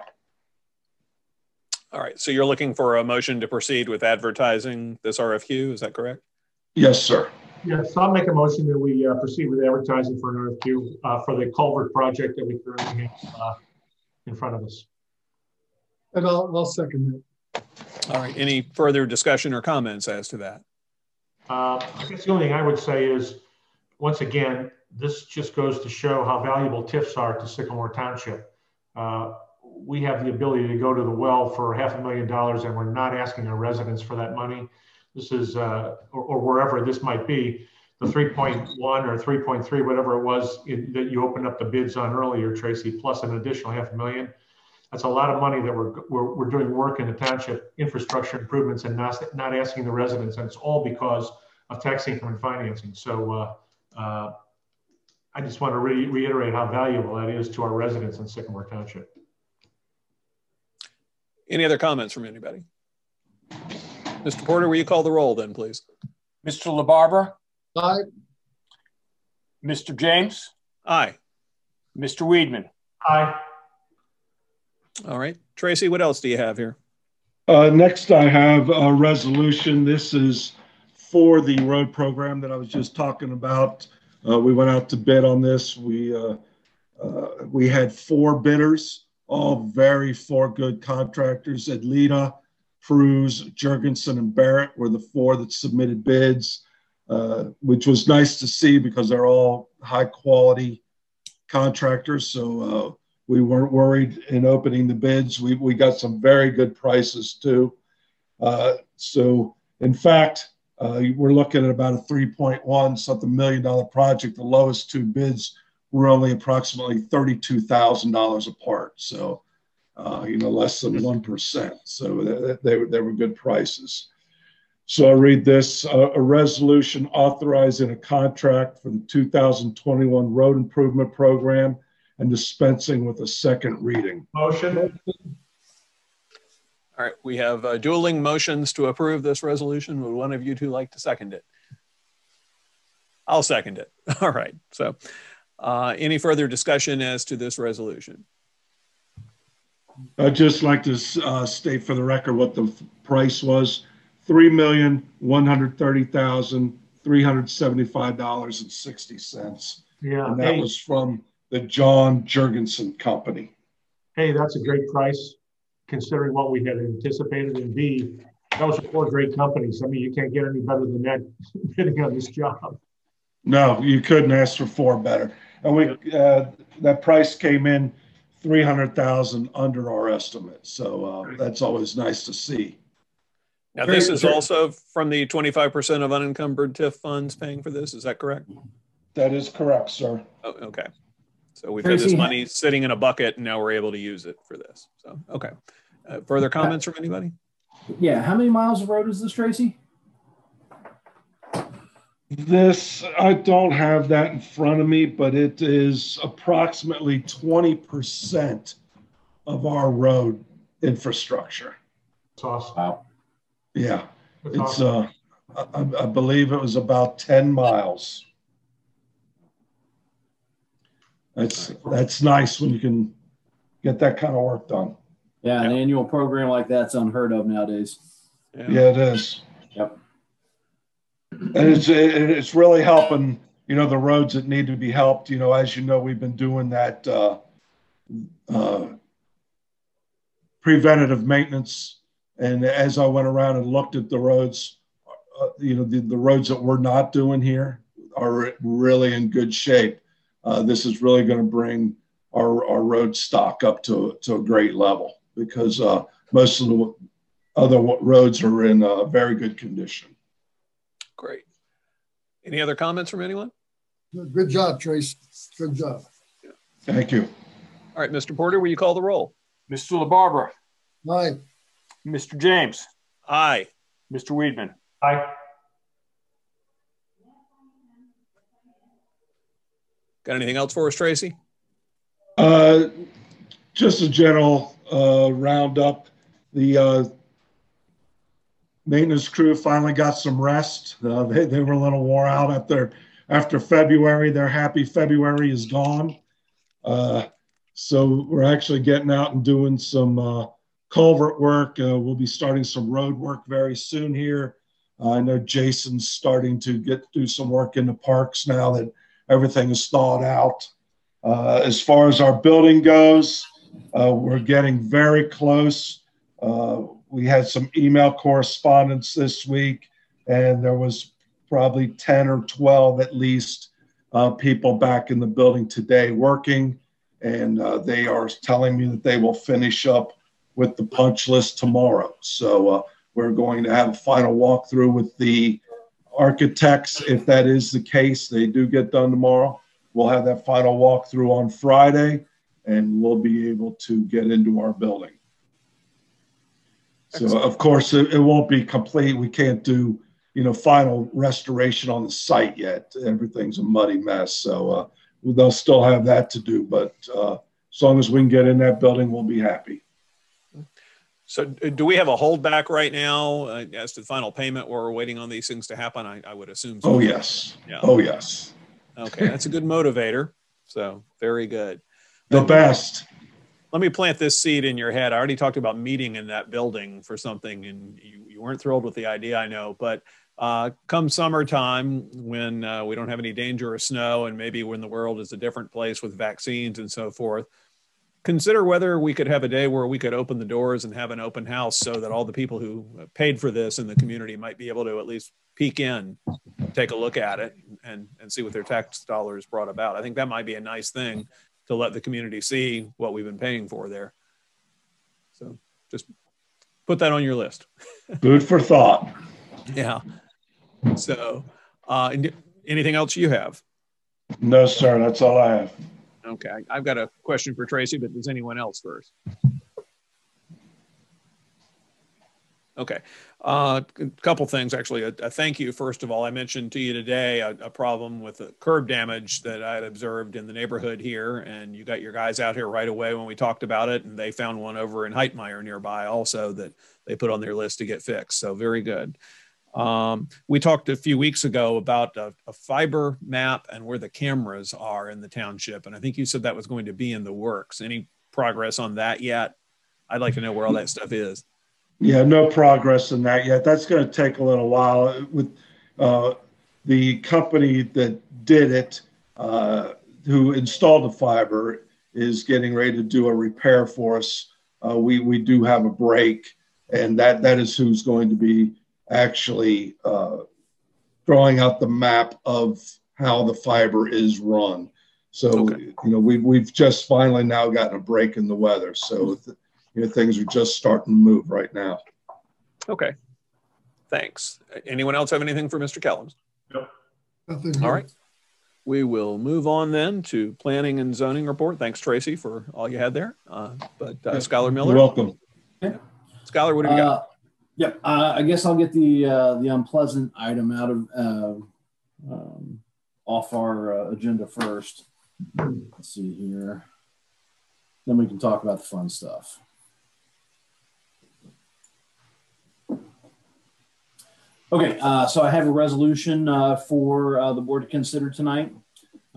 All right. So you're looking for a motion to proceed with advertising this RFQ. Is that correct? Yes, sir. Yes, I'll make a motion that we uh, proceed with advertising for an RFQ uh, for the culvert project that we currently have uh, in front of us. And I'll, I'll second that. All right. Any further discussion or comments as to that? Uh, I guess the only thing I would say is, once again, this just goes to show how valuable TIFs are to Sycamore Township. Uh, we have the ability to go to the well for half a million dollars and we're not asking our residents for that money. This is, uh, or, or, wherever this might be, the 3.1 or 3.3, whatever it was in, that you opened up the bids on earlier, Tracy, plus an additional half a million. That's a lot of money that we're, we're, we're doing work in the township infrastructure improvements and not, not asking the residents. And it's all because of tax income and financing. So uh, uh, I just want to re reiterate how valuable that is to our residents in Sycamore Township. Any other comments from anybody? Mr. Porter, will you call the roll then, please? Mr. LaBarbera? Aye. Mr. James? Aye. Mr. Weidman? Aye. All right. Tracy, what else do you have here? Uh, next, I have a resolution. This is for the road program that I was just talking about. Uh, we went out to bid on this. We uh, uh we had four bidders, all very four good contractors. Adleta, Cruz, Jurgensen, and Barrett were the four that submitted bids, uh, which was nice to see because they're all high quality contractors. So uh, we weren't worried in opening the bids. We, we got some very good prices too. Uh, so, in fact, uh, we're looking at about a 3.1 something million dollar project. The lowest two bids were only approximately $32,000 apart. So, uh, you know, less than 1%. So they, they, they were good prices. So I'll read this uh, a resolution authorizing a contract for the 2021 road improvement program and dispensing with a second reading. Motion. All right, we have uh, dueling motions to approve this resolution. Would one of you two like to second it? I'll second it. All right. So, uh, any further discussion as to this resolution? I'd just like to uh, state for the record what the price was: three million one hundred thirty thousand three hundred seventy-five dollars and sixty cents. Yeah. And that Hey, was from the John Jurgensen Company. hey, that's a great price considering what we had anticipated. And B, those are four great companies. I mean, you can't get any better than that bidding on this job. No, you couldn't ask for four better. And we, uh, that price came in three hundred thousand under our estimate. So, uh, that's always nice to see. Now, this is also from the 25% of unencumbered TIF funds paying for this. Is that correct? That is correct, sir. Oh, okay. So we've had this money sitting in a bucket and now we're able to use it for this. So, okay. Uh, further comments from anybody? Yeah. How many miles of road is this, Tracy? This, I don't have that in front of me, but it is approximately twenty percent of our road infrastructure. It's awesome. Wow. Yeah, It's it's, awesome. uh, I, I believe it was about ten miles. That's, that's nice when you can get that kind of work done. Yeah, an annual program like that's unheard of nowadays. Yeah, it is. Yep. And it's, it's really helping, you know, the roads that need to be helped, you know, as you know, we've been doing that, uh, uh, preventative maintenance. And as I went around and looked at the roads, uh, you know, the, the roads that we're not doing here are really in good shape. Uh, this is really going to bring our, our road stock up to, to a great level because, uh, most of the other roads are in, uh, very good condition. Great. Any other comments from anyone? Good job, Trace. Good job. Thank you. All right, Mr. Porter, will you call the roll? Mr. LaBarbera, Aye. Mr. James, Aye. Mr. Weidman, Aye. Got anything else for us, Tracy? Uh, just a general uh, roundup. The uh, maintenance crew finally got some rest. Uh, they, they were a little wore out after after February. They're happy February is gone. Uh, so we're actually getting out and doing some uh, culvert work. Uh, we'll be starting some road work very soon here. I know Jason's starting to get do some work in the parks now that everything is thawed out. Uh, as far as our building goes, uh, we're getting very close. Uh, we had some email correspondence this week, and there was probably 10 or 12 at least uh, people back in the building today working. And uh, they are telling me that they will finish up with the punch list tomorrow. So uh, we're going to have a final walkthrough with the architects. If that is the case, they do get done tomorrow. We'll have that final walkthrough on Friday, and we'll be able to get into our building. So of course, it, it won't be complete. We can't do, you know, final restoration on the site yet. Everything's a muddy mess. So uh, they'll still have that to do. But uh, as long as we can get in that building, we'll be happy. So do we have a holdback right now uh, as to the final payment we're waiting on these things to happen? I, I would assume so. Oh, yes. Yeah. Oh, yes. Okay, that's a good motivator. So very good. The best. Let me plant this seed in your head. I already talked about meeting in that building for something, and you, you weren't thrilled with the idea, I know. But uh, come summertime, when uh, we don't have any danger of snow, and maybe when the world is a different place with vaccines and so forth, consider whether we could have a day where we could open the doors and have an open house so that all the people who paid for this in the community might be able to at least peek in, take a look at it, and, and see what their tax dollars brought about. I think that might be a nice thing to let the community see what we've been paying for there. So just put that on your list. Food for thought. Yeah. So, uh, and anything else you have? No, sir. That's all I have. Okay. I've got a question for Tracy, but does anyone else first? Okay. Uh, a couple things, actually. A, a, thank you, first of all. I mentioned to you today a, a problem with the curb damage that I had observed in the neighborhood here. And you got your guys out here right away when we talked about it. And they found one over in Heitmeyer nearby also that they put on their list to get fixed. So, very good. Um, we talked a few weeks ago about a, a, fiber map and where the cameras are in the township. And I think you said that was going to be in the works. Any progress on that yet? I'd like to know where all that stuff is. Yeah, no progress in that yet. That's going to take a little while. With uh, the company that did it, uh, who installed the fiber, is getting ready to do a repair for us. Uh, we we do have a break, and that that is who's going to be actually uh, drawing out the map of how the fiber is run. So okay. you know we've we've just finally now gotten a break in the weather. So you know, things are just starting to move right now. Okay. Thanks. Anyone else have anything for Mr. Kellums? No. Nothing. All right. We will move on then to planning and zoning report. Thanks, Tracy, for all you had there. Uh, but uh, Skylar Miller. You're welcome. Yeah. Skylar, what do we got? Yep. Uh, I guess I'll get the uh, the unpleasant item out of uh, um, off our uh, agenda first. Let's see here. Then we can talk about the fun stuff. Okay, uh, so I have a resolution uh, for the board to consider tonight.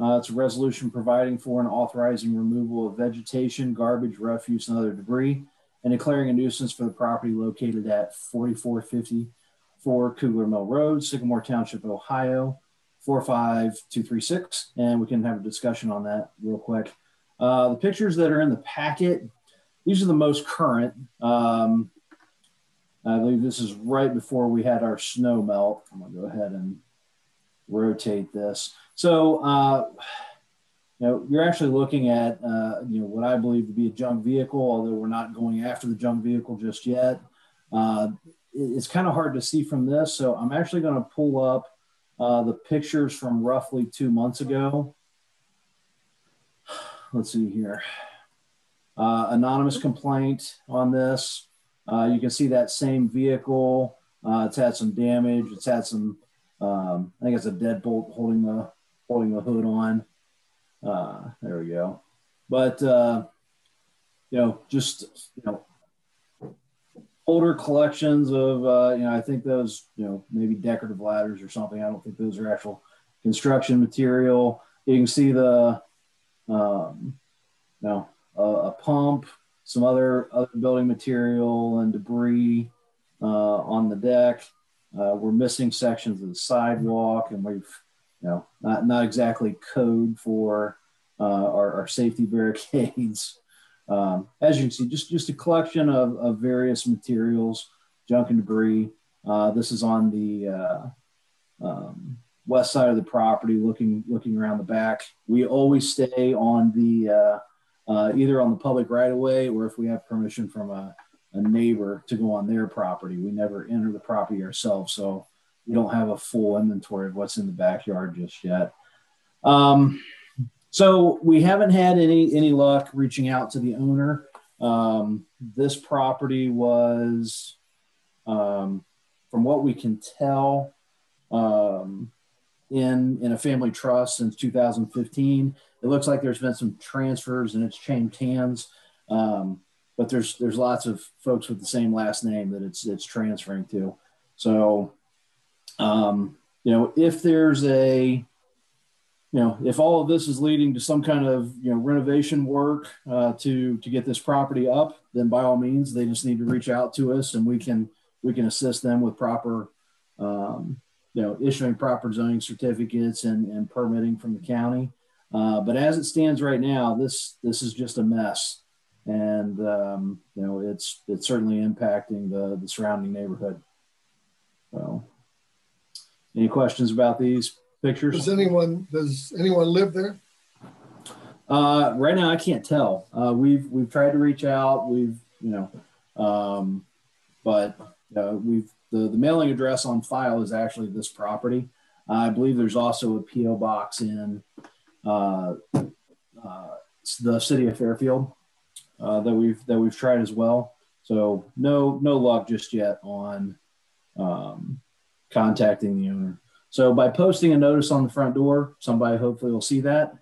It's a resolution providing for and authorizing removal of vegetation, garbage, refuse, and other debris, and declaring a nuisance for the property located at 4454 Kugler Mill Road, Sycamore Township, Ohio, 45236. And we can have a discussion on that real quick. Uh, the pictures that are in the packet, these are the most current. Um, I believe this is right before we had our snow melt. I'm gonna go ahead and rotate this. So, uh, you know, you're actually looking at, uh, you know, what I believe to be a junk vehicle, although we're not going after the junk vehicle just yet. Uh, it's kind of hard to see from this. So I'm actually going to pull up uh, the pictures from roughly two months ago. Let's see here. Uh, anonymous complaint on this. Uh, you can see that same vehicle. Uh, it's had some damage. It's had some. Um, I think it's a deadbolt holding the holding the hood on. Uh, there we go. But uh, you know, just you know, older collections of uh, you know, I think those you know maybe decorative ladders or something. I don't think those are actual construction material. You can see the um, you know a, a pump some other other building material and debris uh, on the deck. Uh, we're missing sections of the sidewalk, and we've you know not not exactly code for uh, our, our, safety barricades. Um, as you can see, just just a collection of, of various materials, junk and debris. Uh, this is on the uh, um, west side of the property, looking looking around the back. We always stay on the uh, uh, either on the public right of way or if we have permission from a, a neighbor to go on their property. We never enter the property ourselves, so we don't have a full inventory of what's in the backyard just yet. Um, so we haven't had any any luck reaching out to the owner. Um, this property was, um, from what we can tell, um, in in a family trust since 2015. It looks like there's been some transfers and it's changed hands, um, but there's there's lots of folks with the same last name that it's it's transferring to. So, um, you know, if there's a you know, if all of this is leading to some kind of you know renovation work uh, to to get this property up, then by all means, they just need to reach out to us, and we can we can assist them with proper um, you know, issuing proper zoning certificates and, and permitting from the county. Uh, but as it stands right now, this this is just a mess, and um, you know it's it's certainly impacting the the surrounding neighborhood. So, any questions about these pictures? Does anyone does anyone live there? Uh, right now, I can't tell. Uh, we've we've tried to reach out. We've you know, um, but uh, we've the, the mailing address on file is actually this property. I believe there's also a PO box in uh, uh, the city of Fairfield uh, that we've that we've tried as well. So no no luck just yet on um, contacting the owner. So by posting a notice on the front door, somebody hopefully will see that.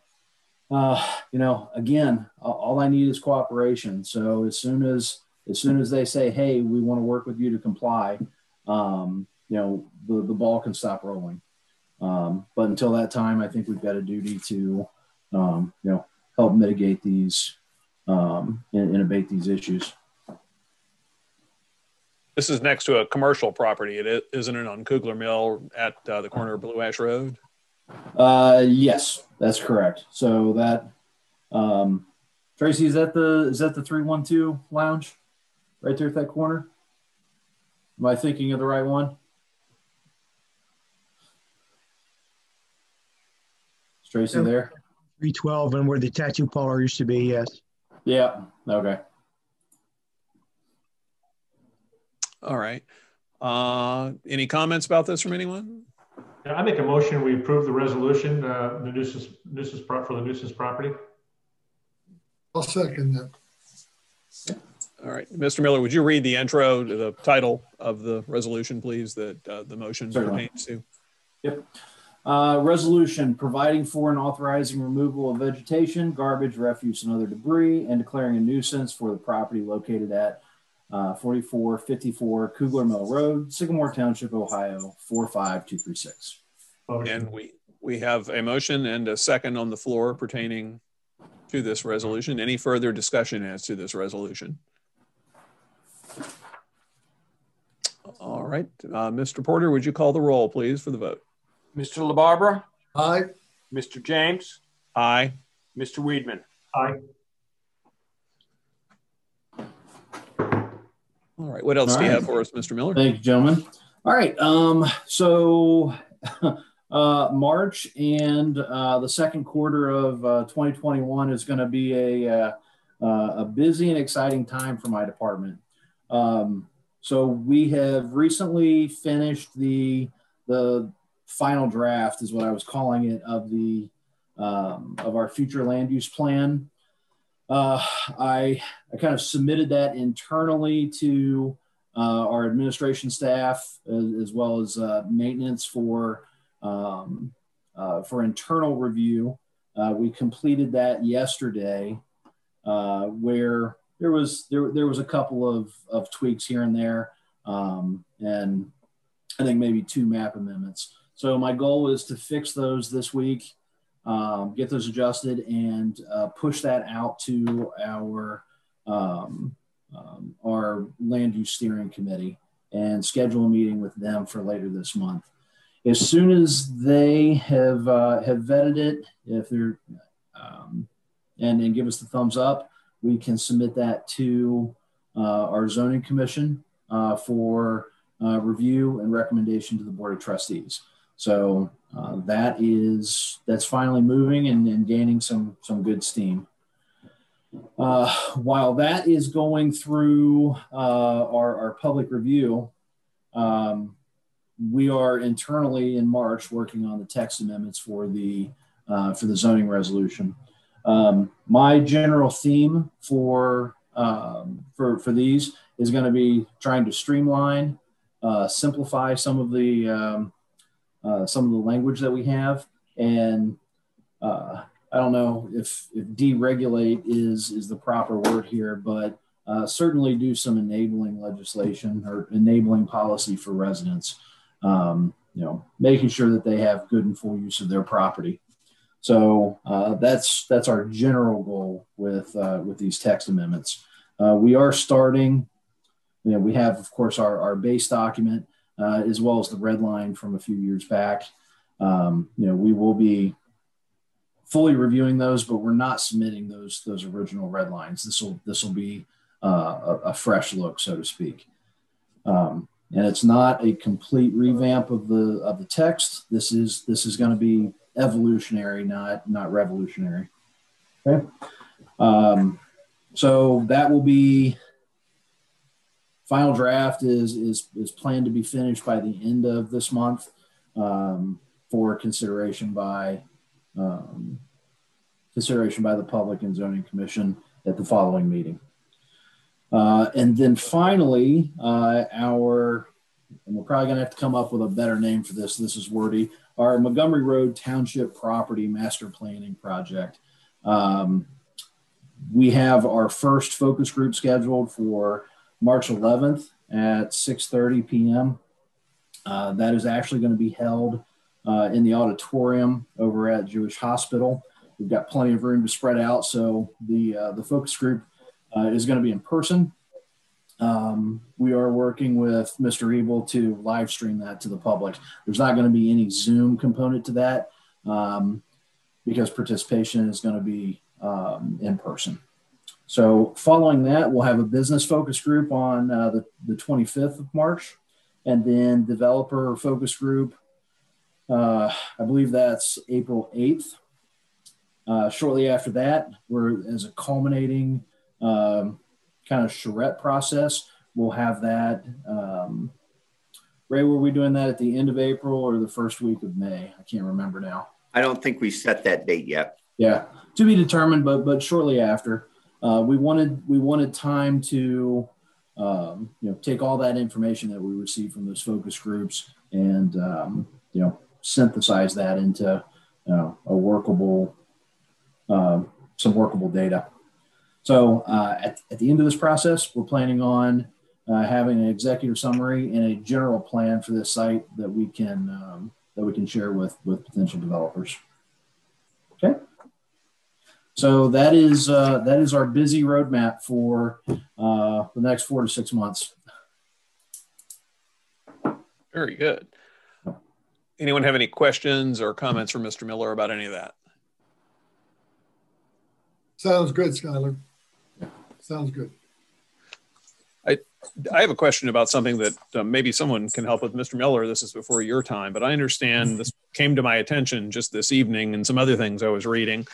Uh, you know, again, all I need is cooperation. So as soon as as soon as they say, "Hey, we want to work with you to comply," um, you know, the the ball can stop rolling. Um, but until that time, I think we've got a duty to, um, you know, help mitigate these um, and, and abate these issues. This is next to a commercial property, it isn't it on Kugler Mill at uh, the corner of Blue Ash Road? Uh, yes, that's correct. So that, um, Tracy, is that the is that the three one two lounge, right there at that corner? Am I thinking of the right one? Is Tracy there? 312 and where the tattoo parlor used to be, yes. Yeah. Okay. All right. Uh, any comments about this from anyone? Yeah, I make a motion, we approve the resolution, uh, the nuisance, nuisance pro- for the nuisance property. I'll second that. All right. Mr. Miller, would you read the intro to the title of the resolution, please, that uh, the motion Certainly. pertains to? Yep. Uh, resolution providing for and authorizing removal of vegetation, garbage, refuse, and other debris, and declaring a nuisance for the property located at uh, 4454 Kugler Mill Road, Sycamore Township, Ohio 45236. And we, we have a motion and a second on the floor pertaining to this resolution. Any further discussion as to this resolution? All right. Uh, Mr. Porter, would you call the roll, please, for the vote? Mr. LaBarbera, Aye. Mr. James, Aye. Mr. Weidman. Aye. All right. What else All do you right. have for us, Mr. Miller? Thank you, gentlemen. All right. Um, so uh, March and uh, the second quarter of uh, 2021 is going to be a, uh, uh, a busy and exciting time for my department. Um, so we have recently finished the the final draft, is what I was calling it, of the um, of our future land use plan. Uh, I I kind of submitted that internally to uh, our administration staff as, as well as uh, maintenance for um, uh, for internal review. Uh, we completed that yesterday, uh, where there was there, there was a couple of, of tweaks here and there, um, and I think maybe two map amendments. So my goal is to fix those this week, um, get those adjusted, and uh, push that out to our um, um, our land use steering committee and schedule a meeting with them for later this month. As soon as they have uh, have vetted it, if they're um, and give us the thumbs up, we can submit that to uh, our zoning commission uh, for uh, review and recommendation to the board of trustees. So uh, that is that's finally moving and, and gaining some some good steam. Uh, while that is going through uh, our, our public review, um, we are internally in March working on the text amendments for the uh, for the zoning resolution. Um, my general theme for um, for for these is going to be trying to streamline, uh, simplify some of the um, uh, some of the language that we have, and uh, I don't know if, if deregulate is is the proper word here, but uh, certainly do some enabling legislation or enabling policy for residents. Um, you know, making sure that they have good and full use of their property. So uh, that's that's our general goal with uh, with these text amendments. Uh, we are starting. You know, we have of course our, our base document uh, as well as the red line from a few years back. Um, you know, we will be fully reviewing those, but we're not submitting those those original red lines. This will this will be uh, a, a fresh look, so to speak. Um, and it's not a complete revamp of the of the text. This is this is going to be evolutionary, not not revolutionary. Okay. Um, so that will be final draft is is is planned to be finished by the end of this month um, for consideration by um, consideration by the public and zoning commission at the following meeting. Uh, and then finally, uh, our, and we're probably going to have to come up with a better name for this. This is wordy. Our Montgomery Road Township Property Master Planning Project. Um, we have our first focus group scheduled for March 11th at 6:30 p.m. Uh, that is actually going to be held uh, in the auditorium over at Jewish Hospital. We've got plenty of room to spread out, so the uh, the focus group uh, is going to be in person. Um, we are working with Mr. Ebel to live stream that to the public. There's not going to be any Zoom component to that um, because participation is going to be um, in person. So following that, we'll have a business focus group on uh, the, the 25th of March, and then developer focus group. Uh, I believe that's April 8th. Uh, shortly after that, we're as a culminating um, kind of charrette process. We'll have that. Um, Ray, were we doing that at the end of April or the first week of May? I can't remember now. I don't think we set that date yet. Yeah, to be determined, but but shortly after, uh, we wanted we wanted time to um, you know take all that information that we received from those focus groups and um, you know synthesize that into uh, a workable uh, some workable data. So uh, at, at the end of this process, we're planning on uh, having an executive summary and a general plan for this site that we can um, that we can share with with potential developers. Okay. So that is uh, that is our busy roadmap for uh, the next four to six months. Very good. Anyone have any questions or comments for Mr. Miller about any of that? Sounds good, Skylar. Sounds good. I, I have a question about something that uh, maybe someone can help with. Mr. Miller, this is before your time, but I understand this came to my attention just this evening and some other things I was reading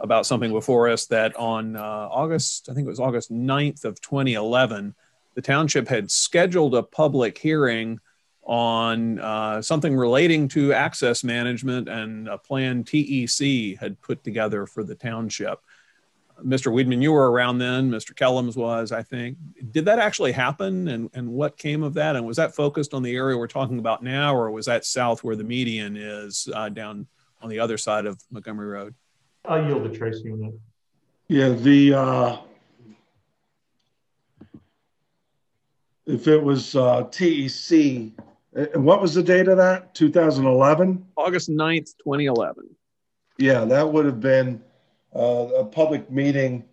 about something before us that on uh, August, I think it was August 9th of 2011, the township had scheduled a public hearing on uh, something relating to access management and a plan TEC had put together for the township. Mr. Weidman, you were around then. Mr. Kellums was, I think. Did that actually happen? And, and what came of that? And was that focused on the area we're talking about now, or was that south where the median is uh, down on the other side of Montgomery Road? I'll yield to Tracy on that. Yeah, the uh, if it was uh, TEC, and what was the date of that? 2011? August 9th, 2011. Yeah, that would have been uh, a public meeting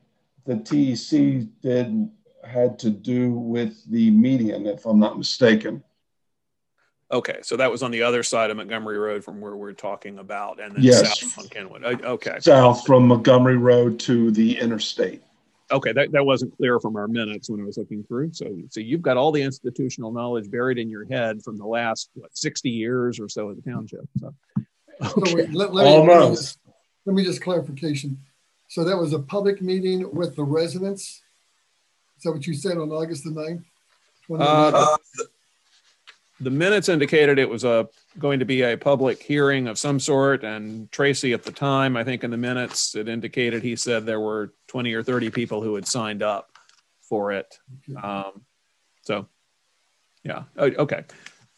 the TEC did had to do with the median, if I'm not mistaken. Okay, so that was on the other side of Montgomery Road from where we're talking about, and then Yes. south on Kenwood. Okay, South from Montgomery Road to the interstate. okay, that, that wasn't clear from our minutes when I was looking through. So, so you've got all the institutional knowledge buried in your head from the last what, 60 years or so of the township. So, So okay. wait, let, let me, me Almost. just- let me just clarification. So that was a public meeting with the residents? Is that what you said on August the 9th? 2011? Uh, the, minutes indicated it was a going to be a public hearing of some sort, and Tracy at the time, I think in the minutes, it indicated he said there were 20 or 30 people who had signed up for it. Um, so, yeah, okay.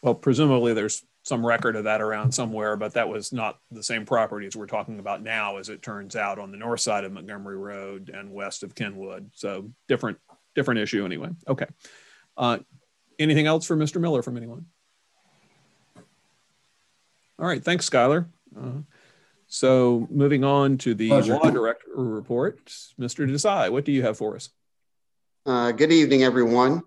Well, presumably there's some record of that around somewhere, but that was not the same properties we're talking about now, as it turns out, on the north side of Montgomery Road and west of Kenwood. So different, different issue anyway. Okay. Uh, anything else for Mr. Miller from anyone? All right, thanks, Skylar. Uh, so moving on to the Pleasure. law director report, Mr. Desai, what do you have for us? Uh, Good evening, everyone.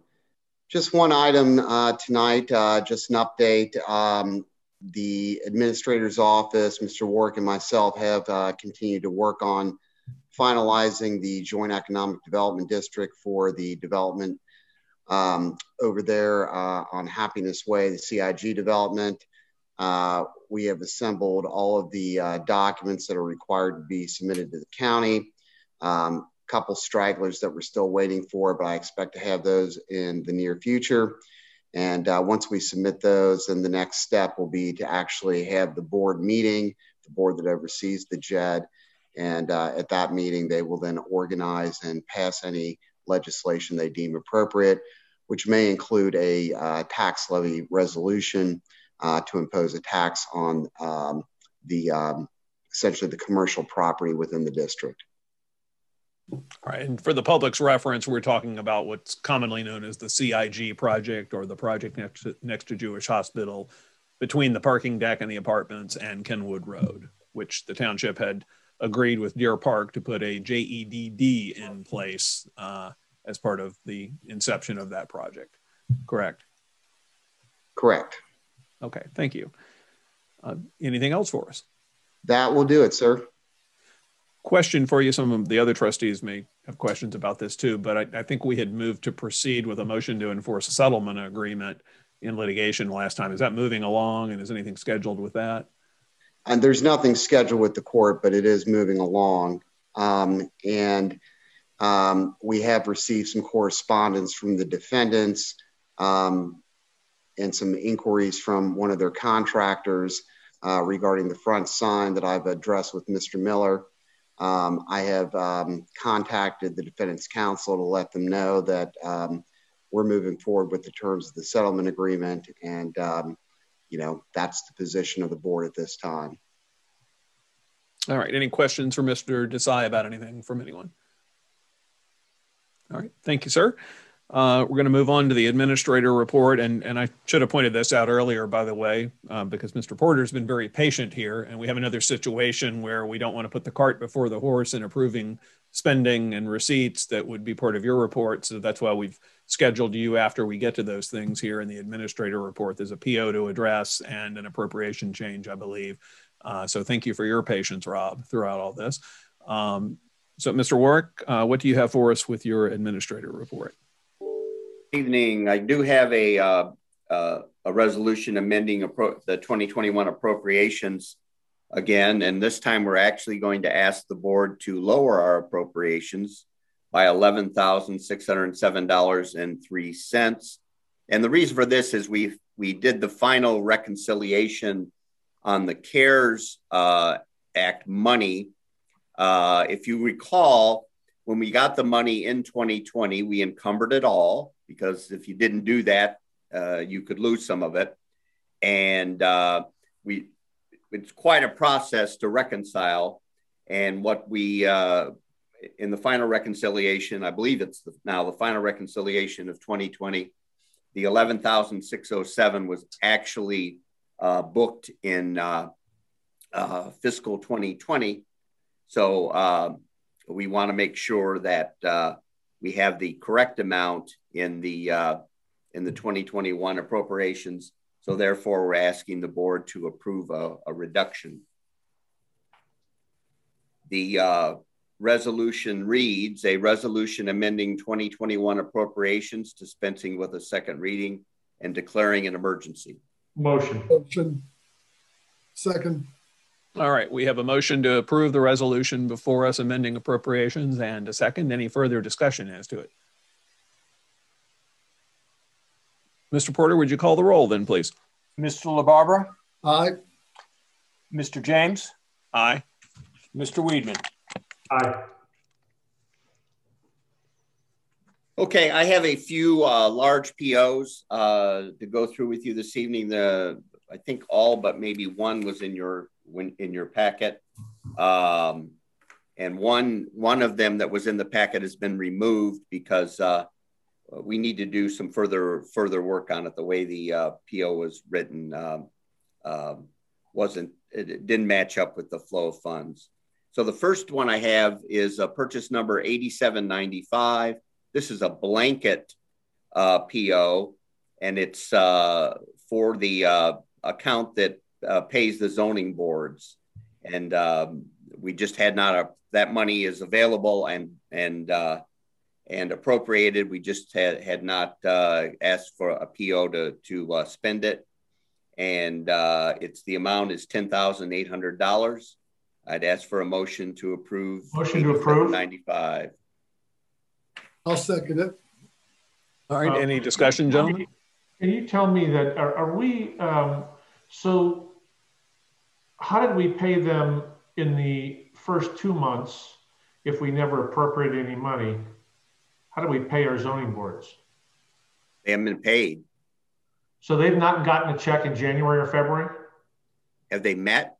Just one item uh, tonight, uh, just an update. Um, The Administrator's Office, Mr. Warwick and myself have uh, continued to work on finalizing the Joint Economic Development District for the development um, over there uh, on Happiness Way, the CIG development. Uh, We have assembled all of the uh, documents that are required to be submitted to the county. Um, couple stragglers that we're still waiting for, but I expect to have those in the near future. And uh, once we submit those, then the next step will be to actually have the board meeting, the board that oversees the JED. And uh, at that meeting, they will then organize and pass any legislation they deem appropriate, which may include a uh, tax levy resolution uh, to impose a tax on um, the um, essentially the commercial property within the district. All right, and for the public's reference, we're talking about what's commonly known as the CIG project or the project next to, next to Jewish Hospital between the parking deck and the apartments and Kenwood Road, which the township had agreed with Deer Park to put a JEDD in place uh, as part of the inception of that project. Correct? Correct. Okay, thank you. Uh, anything else for us? That will do it, sir. Question for you. Some of the other trustees may have questions about this too, but I, I think we had moved to proceed with a motion to enforce a settlement agreement in litigation last time. Is that moving along and is anything scheduled with that? And there's nothing scheduled with the court, but it is moving along. Um, and um, we have received some correspondence from the defendants um, and some inquiries from one of their contractors uh, regarding the front sign that I've addressed with Mr. Miller. Um, I have um, contacted the defendant's counsel to let them know that um, we're moving forward with the terms of the settlement agreement. And, you know, that's the position of the board at this time. All right. Any questions for Mr. Desai about anything from anyone? All right. Thank you, sir. Uh, we're going to move on to the administrator report. And, and I should have pointed this out earlier, by the way, um, because Mr. Porter's been very patient here. And we have another situation where we don't want to put the cart before the horse in approving spending and receipts that would be part of your report. So that's why we've scheduled you after we get to those things here in the administrator report. There's a PO to address and an appropriation change, I believe. Uh, so thank you for your patience, Rob, throughout all this. Um, so, Mr. Warwick, uh, what do you have for us with your administrator report? evening. I do have a uh, uh, a resolution amending the 2021 appropriations again, and this time we're actually going to ask the board to lower our appropriations by $11,607.03. And the reason for this is we we did the final reconciliation on the CARES uh, Act money. Uh, if you recall, when we got the money in 2020, we encumbered it all because if you didn't do that, uh, you could lose some of it. And uh, we, it's quite a process to reconcile. And what we, uh, in the final reconciliation, I believe it's the, now the final reconciliation of 2020, the 11,607 was actually uh, booked in uh, uh, fiscal 2020. So we want to make sure that we have the correct amount in the uh, in the 2021 appropriations. So therefore, we're asking the board to approve a, a reduction. The uh, resolution reads a resolution amending 2021 appropriations, dispensing with a second reading and declaring an emergency. Motion. Motion. Second. All right, we have a motion to approve the resolution before us amending appropriations and a second. Any further discussion as to it? Mr. Porter, would you call the roll then, please? Mr. LaBarbera? Aye. Mr. James? Aye. Mr. Weidman? Aye. Okay, I have a few uh, large POs uh, to go through with you this evening. The I think all but maybe one was in your when in your packet. Um, and one one of them that was in the packet has been removed because uh, we need to do some further further work on it. The way the uh, PO was written um, uh, wasn't it didn't match up with the flow of funds. So the first one I have is a purchase number 8795. This is a blanket uh, PO, and it's uh, for the uh, account that uh, pays the zoning boards, and um, we just had not a that money is available and and uh, and appropriated. We just had had not uh, asked for a PO to to uh, spend it, and uh, it's the amount is ten thousand eight hundred dollars. I'd ask for a motion to approve. Motion to approve. Ninety five. I'll second it. All right. Any discussion, gentlemen? Can you tell me that are, are we um, so how did we pay them in the first two months if we never appropriated any money? How do we pay our zoning boards? They haven't been paid. So they've not gotten a check in January or February? Have they met?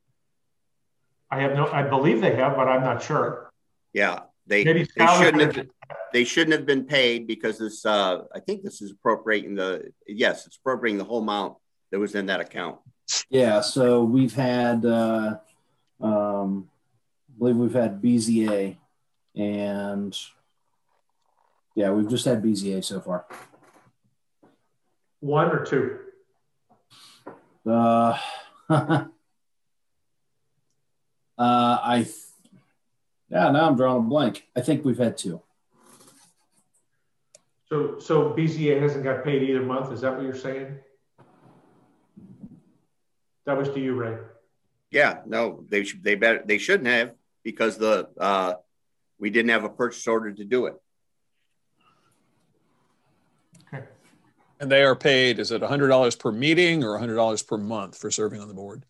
I have no, I believe they have, but I'm not sure. Yeah, they, Maybe they shouldn't can- have, they shouldn't have been paid because this, uh, I think this is appropriating the, yes, it's appropriating the whole amount that was in that account. Yeah, so we've had, uh, um, I believe we've had BZA and yeah, we've just had BZA so far. One or two? Uh, uh, I, yeah, now I'm drawing a blank. I think we've had two. So, so BZA hasn't got paid either month, is that what you're saying? That was to you, Ray. Yeah, no, they should, they better, they shouldn't have because the, uh, we didn't have a purchase order to do it. And they are paid, is it $100 per meeting or $100 per month for serving on the board?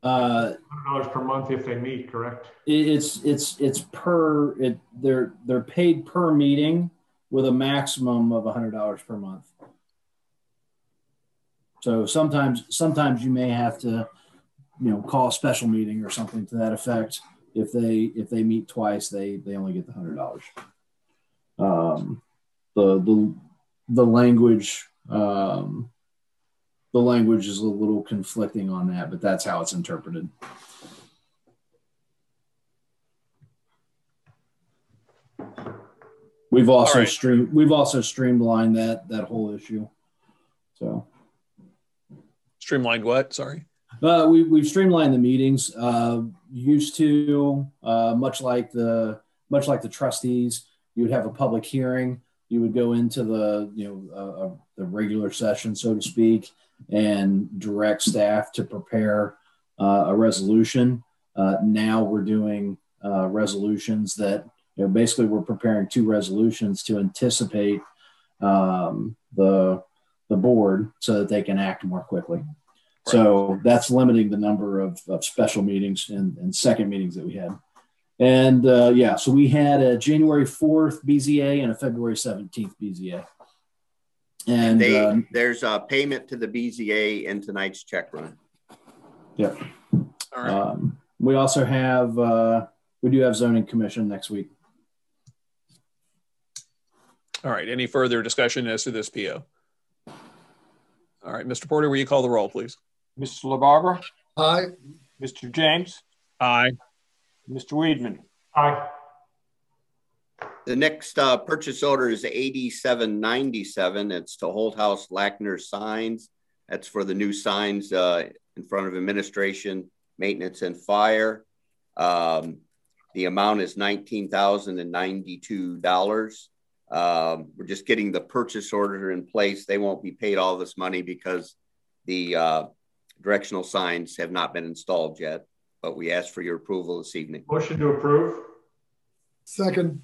Uh, $100 per month if they meet, correct? it's, it's, it's per, it, they're, they're paid per meeting with a maximum of a hundred dollars per month. So sometimes, sometimes you may have to, you know, call a special meeting or something to that effect. If they, if they meet twice, they, they only get the hundred dollars. Um, the, the, the language, um, the language is a little conflicting on that, but that's how it's interpreted. We've also right. stream, we've also streamlined that, that whole issue. So. Streamlined what? Sorry. Uh, we, we've streamlined the meetings. Uh, used to, uh, much like the much like the trustees, you would have a public hearing. You would go into the you know uh, uh, the regular session, so to speak, and direct staff to prepare uh, a resolution. Uh, now we're doing uh, resolutions that you know basically we're preparing two resolutions to anticipate um, the the board so that they can act more quickly. So that's limiting the number of, of special meetings and, and second meetings that we had. And uh, yeah, so we had a January 4th BZA and a February 17th BZA. And They, uh, there's a payment to the BZA in tonight's check run. yep. All right. Um, we also have, uh, we do have zoning commission next week. All right. Any further discussion as to this PO? All right. Mr. Porter, will you call the roll, please? Mr. LaBarbera, Aye. Mr. James, Aye. Mr. Weidman. Aye. The next uh, purchase order is 8797. It's to Holthaus Lackner Signs. That's for the new signs uh, in front of administration, maintenance, and fire. Um, the amount is $19,092. Um, we're just getting the purchase order in place. They won't be paid all this money because the uh, directional signs have not been installed yet, but we ask for your approval this evening. Motion to approve? Second.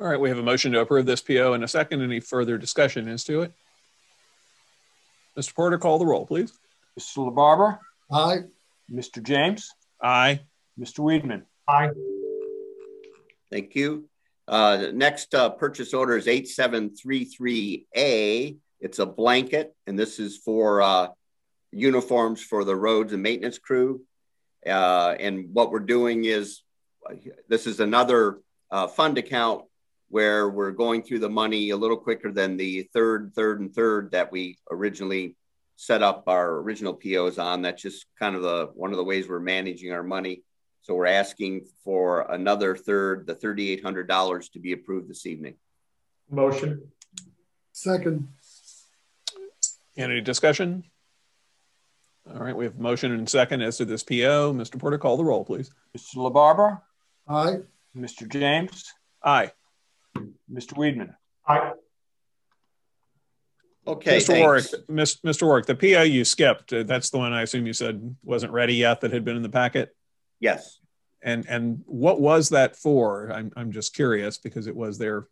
All right. We have a motion to approve this PO in a second. Any further discussion as to it? Mr. Porter, call the roll, please. Mr. LaBarbera, Aye. Mr. James, Aye. Mr. Weidman. Aye. Thank you. Uh, the next uh, purchase order is 8733A. It's a blanket, and this is for uh, uniforms for the roads and maintenance crew. Uh, and what we're doing is this is another uh, fund account where we're going through the money a little quicker than the third, third, and third that we originally set up our original POs on. That's just kind of the one of the ways we're managing our money. So we're asking for another third, the $3,800 to be approved this evening. Motion? Second. Any discussion? All right. We have motion and second as to this PO. Mr. Porter, call the roll, please. Mr. LaBarbera, Aye. Mr. James, Aye. Mr. Weidman. Aye. Okay, Mr. Warwick, thanks. Miss- Mr. Warwick, the PO you skipped, uh, that's the one I assume you said wasn't ready yet that had been in the packet? Yes. And and what was that for? I'm I'm just curious because it was there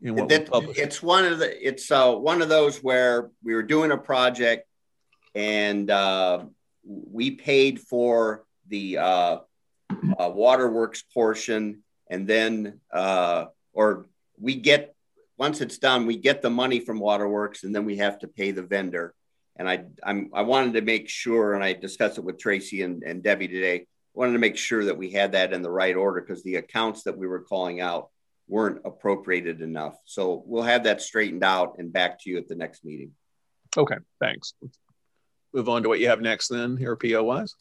in what was That- it's one of the it's uh, one of those where we were doing a project and uh, we paid for the uh, uh, waterworks portion and then uh, or we get once it's done, we get the money from Waterworks, and then we have to pay the vendor. And I I'm I wanted to make sure, and I discussed it with Tracy and, and Debbie today. Wanted to make sure that we had that in the right order because the accounts that we were calling out weren't appropriated enough. So we'll have that straightened out and back to you at the next meeting. Okay, thanks. Let's move on to what you have next then here PO wise.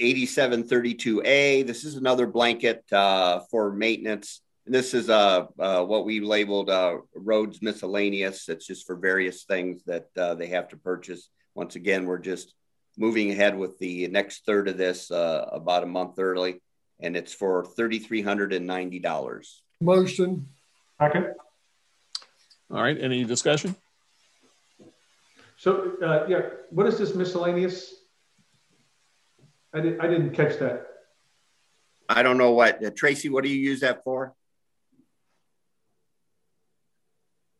8732A. This is another blanket uh, for maintenance. And this is uh, uh, what we labeled uh, roads miscellaneous. It's just for various things that uh, they have to purchase. Once again, we're just moving ahead with the next third of this uh, about a month early, and it's for $3,390. Motion. Second. All right, any discussion? So, uh, yeah, what is this miscellaneous? I, did, I didn't catch that. I don't know what, uh, Tracy, what do you use that for?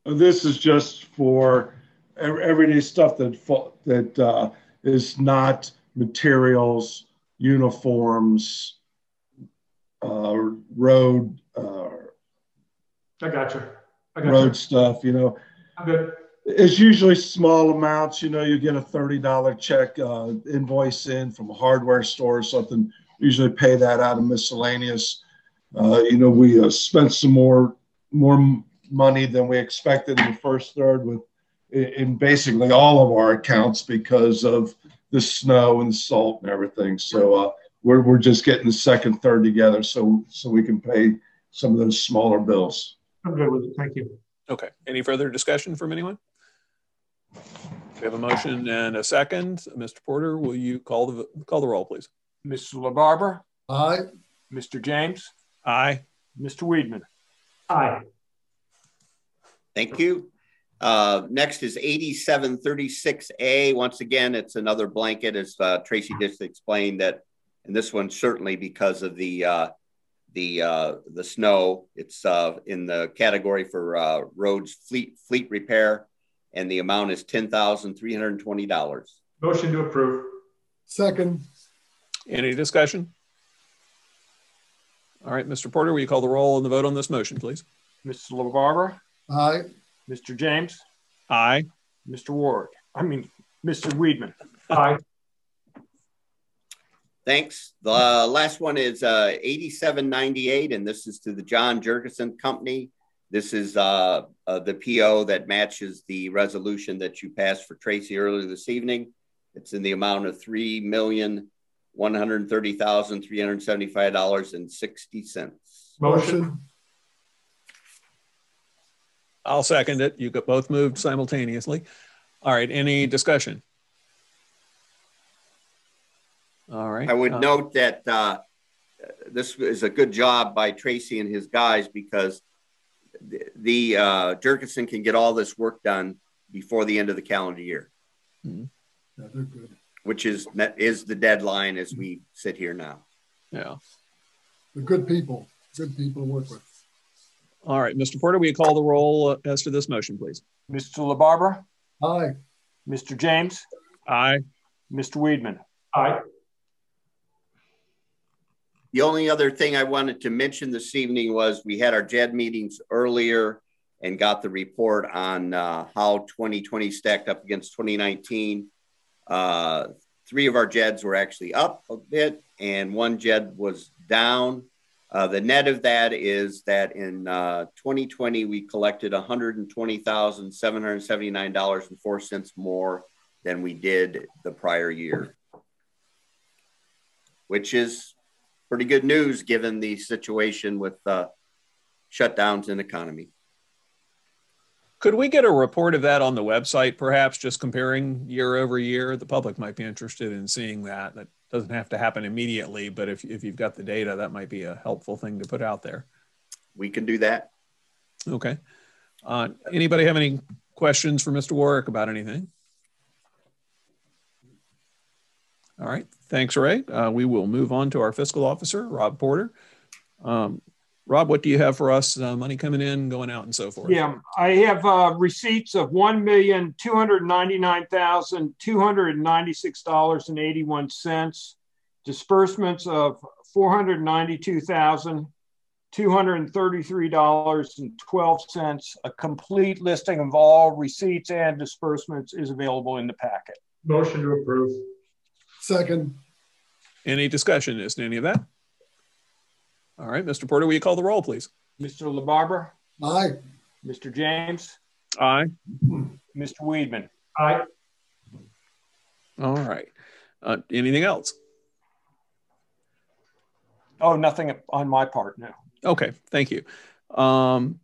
This is just for everyday stuff that fa- that uh, is not materials, uniforms, uh, road uh, I got you. I got road you. stuff. You know, I'm good. It's usually small amounts. You know, you get a thirty dollar check uh, invoice in from a hardware store or something. Usually pay that out of miscellaneous. Uh, you know, we uh, spent some more more money than we expected in the first third with in, in basically all of our accounts because of the snow and salt and everything. So uh, we're we're just getting the second third together so so we can pay some of those smaller bills. I'm good with it. Thank you. Okay, any further discussion from anyone? We have a motion and a second. Mr. Porter, will you call the call the roll, please? Mr. LaBarber, Aye. Mr. James, Aye. Mr. Weidman. Aye. Thank you. Uh, next is 8736A. Once again, it's another blanket, as uh, Tracy just explained that, and this one certainly because of the uh, the uh, the snow. It's uh, in the category for uh, roads fleet fleet repair, and the amount is ten thousand three hundred twenty dollars. Motion to approve. Second. Any discussion? All right, Mr. Porter, will you call the roll and the vote on this motion, please? Mr. LaBarber, Aye. Mr. James, Aye. Mr. Ward. I mean, Mr. Weidman. Aye. Thanks. The last one is uh, 8798, and this is to the John Jurgensen Company. This is uh, uh, the PO that matches the resolution that you passed for Tracy earlier this evening. It's in the amount of three million one hundred thirty thousand three hundred seventy-five dollars and sixty cents. Motion. I'll second it. You got both moved simultaneously. All right, any discussion? All right. I would uh, note that uh, this is a good job by Tracy and his guys because the, the uh, Jurgensen can get all this work done before the end of the calendar year, Yeah, they're good. which is is the deadline as we sit here now. Yeah. They're good people. Good people to work with. All right, Mr. Porter, will you call the roll uh, as to this motion, please? Mr. LaBarber, Aye. Mr. James, Aye. Mr. Weidman. Aye. The only other thing I wanted to mention this evening was we had our JED meetings earlier and got the report on uh, how 2020 stacked up against 2019. Uh, three of our JEDs were actually up a bit, and one JED was down. Uh, the net of that is that in uh, 2020, we collected $120,779.04 more than we did the prior year, which is pretty good news given the situation with uh, shutdowns in economy. Could we get a report of that on the website, perhaps just comparing year over year? The public might be interested in seeing that. That doesn't have to happen immediately, but if, if you've got the data, that might be a helpful thing to put out there. We can do that. Okay. Uh, anybody have any questions for Mr. Warwick about anything? All right. Thanks, Ray. Uh, we will move on to our fiscal officer, Rob Porter. Um, Rob, what do you have for us? Uh, money coming in, going out, and so forth. Yeah, I have uh, receipts of one million two hundred ninety-nine thousand two hundred ninety-six dollars and eighty-one cents. Disbursements of four hundred ninety-two thousand $233.12. A complete listing of all receipts and disbursements is available in the packet. Motion to approve. Second. Any discussion as to any of that? All right, Mr. Porter, will you call the roll, please? Mr. LaBarbera? Aye. Mr. James? Aye. Mr. Weidman? Aye. All right. Uh, anything else? Oh, nothing on my part, no. Okay, thank you. Um,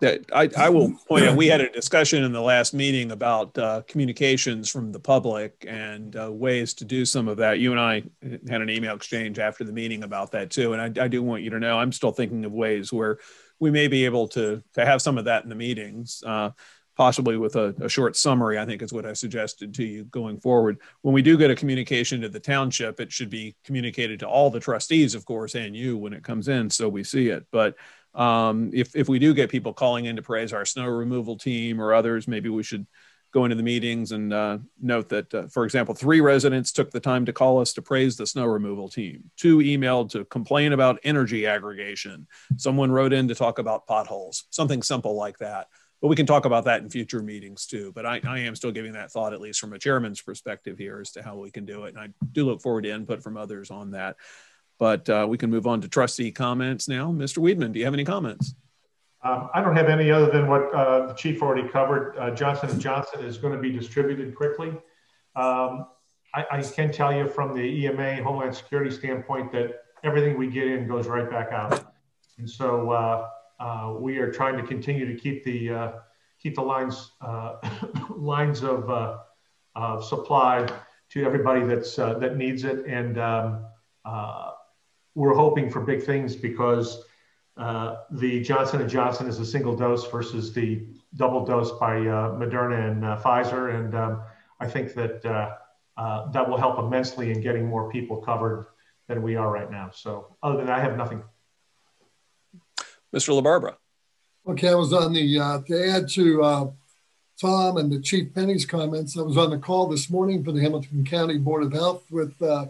that I, I will point out, we had a discussion in the last meeting about uh, communications from the public and uh, ways to do some of that. You and I had an email exchange after the meeting about that too. And I, I do want you to know, I'm still thinking of ways where we may be able to, to have some of that in the meetings. Uh, possibly with a, a, short summary, I think is what I suggested to you going forward. When we do get a communication to the township, it should be communicated to all the trustees, of course, and you when it comes in, so we see it. But um, if, if we do get people calling in to praise our snow removal team or others, maybe we should go into the meetings and uh, note that, uh, for example, three residents took the time to call us to praise the snow removal team. Two emailed to complain about energy aggregation. Someone wrote in to talk about potholes, something simple like that but we can talk about that in future meetings too. But I, I, am still giving that thought, at least from a chairman's perspective here, as to how we can do it. And I do look forward to input from others on that. But uh, we can move on to trustee comments now. Mr. Weidman, do you have any comments? Um, I don't have any other than what uh, the chief already covered. Uh, Johnson & Johnson is going to be distributed quickly. Um, I, I, can tell you from the EMA Homeland Security standpoint that everything we get in goes right back out. And so uh, uh, we are trying to continue to keep the uh, keep the lines uh, lines of, of supply to everybody that's that needs it, and um, we're hoping for big things because the Johnson and Johnson is a single dose versus the double dose by Moderna and Pfizer, and um, I think that that will help immensely in getting more people covered than we are right now. So, other than that, I have nothing. Mr. LaBarbera. Okay, I was on the, uh, to add to uh, Tom and the Chief Penny's comments, I was on the call this morning for the Hamilton County Board of Health with uh,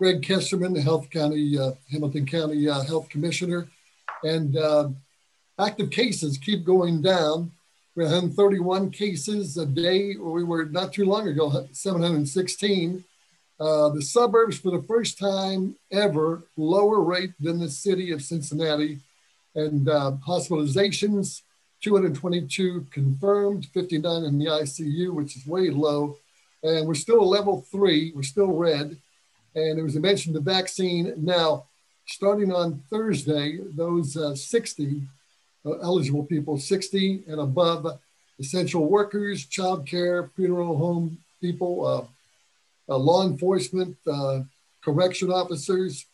Greg Kesterman, the Health County, uh, Hamilton County uh, Health Commissioner. And uh, active cases keep going down. We're 131 cases a day. We were not too long ago, 716. the suburbs, for the first time ever, lower rate than the city of Cincinnati and uh, hospitalizations 222 confirmed 59 in the icu which is way low and we're still level three we're still red and it was mentioned the vaccine now starting on thursday those uh, 60 uh, eligible people 60 and above essential workers child care funeral home people uh, uh, law enforcement uh, correction officers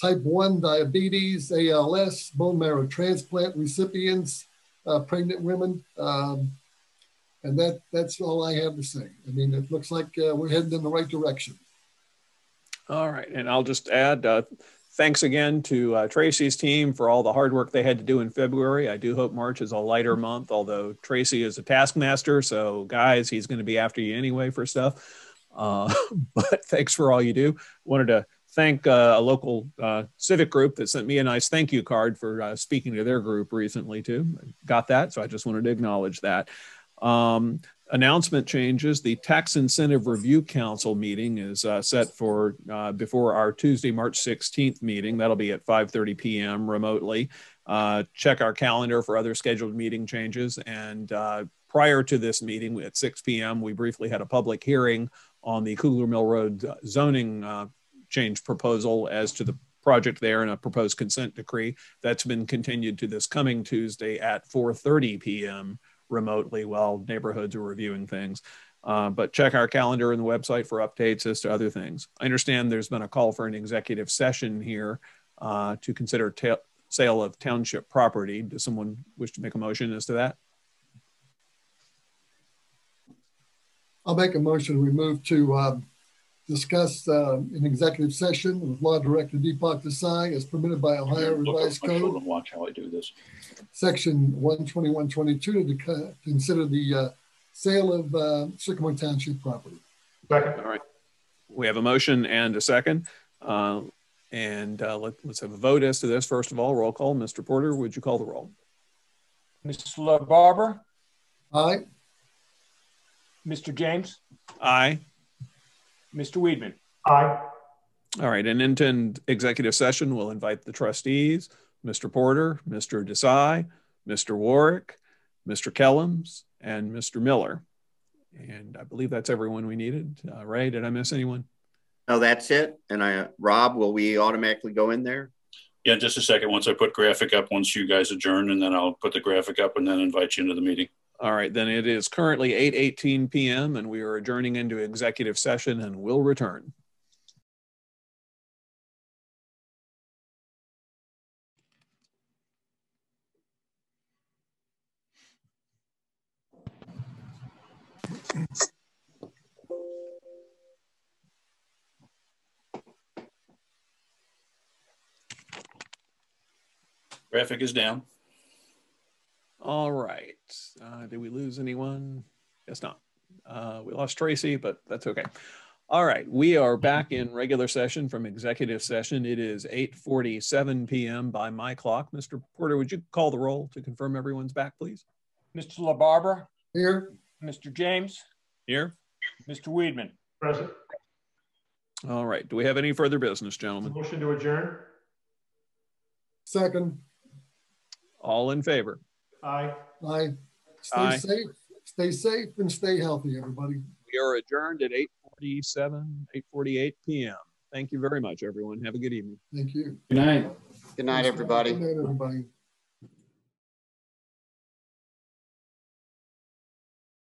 type 1 diabetes, ALS, bone marrow transplant recipients, uh, pregnant women. Um, and that, that's all I have to say. I mean, it looks like we're heading in the right direction. All right. And I'll just add uh, thanks again to uh, Tracy's team for all the hard work they had to do in February. I do hope March is a lighter month, although Tracy is a taskmaster. So, guys, he's going to be after you anyway for stuff. Uh, but thanks for all you do. Wanted to thank uh, a local uh, civic group that sent me a nice thank you card for uh, speaking to their group recently too. Got that, so I just wanted to acknowledge that. Um, announcement changes. The Tax Incentive Review Council meeting is uh, set for uh, before our Tuesday, March 16th meeting. That'll be at 5:30 p.m. remotely. Uh, check our calendar for other scheduled meeting changes. And prior to this meeting at 6 p.m., we briefly had a public hearing on the Kugler Mill Road zoning change proposal as to the project there and a proposed consent decree. That's been continued to this coming Tuesday at 4:30 p.m. remotely while neighborhoods are reviewing things. Uh, but check our calendar and the website for updates as to other things. I understand there's been a call for an executive session here uh, to consider sale of township property. Does someone wish to make a motion as to that? I'll make a motion. We move to um, discussed uh, in executive session with Law Director Deepak Desai as permitted by Ohio Revised Code. Watch how I do this. Section 12122 to consider the uh, sale of uh, Sycamore Township property. Second. All right. We have a motion and a second. Uh, And uh, let, us have a vote as to this. First of all, roll call. Mr. Porter, would you call the roll? Mr. LaBarbera? Aye. Mr. James? Aye. Mr. Weidman? Aye. All right, and into executive session, we'll invite the trustees, Mr. Porter, Mr. Desai, Mr. Warwick, Mr. Kellums, and Mr. Miller. And I believe that's everyone we needed. Uh, Ray, did I miss anyone? No, that's it. And I, Rob, will we automatically go in there? Yeah, just a second. Once I put graphic up, once you guys adjourn, and then I'll put the graphic up and then invite you into the meeting. All right, then it is currently 8:18 p.m. and we are adjourning into executive session and we'll return. Graphic is down. All right. Uh, did we lose anyone? Guess not. Uh, we lost Tracy, but that's okay. All right, we are back in regular session from executive session. It is 8:47 p.m. by my clock. Mr. Porter, would you call the roll to confirm everyone's back, please? Mr. LaBarbera? Here. Mr. James? Here. Mr. Weidman? Present. All right. Do we have any further business, gentlemen? Motion to adjourn. Second. All in favor? Aye. Aye. Stay Aye. safe. Stay safe and stay healthy, everybody. We are adjourned at 8:47, 8:48 p.m. Thank you very much, everyone. Have a good evening. Thank you. Good night. Good night, everybody. Good night, everybody.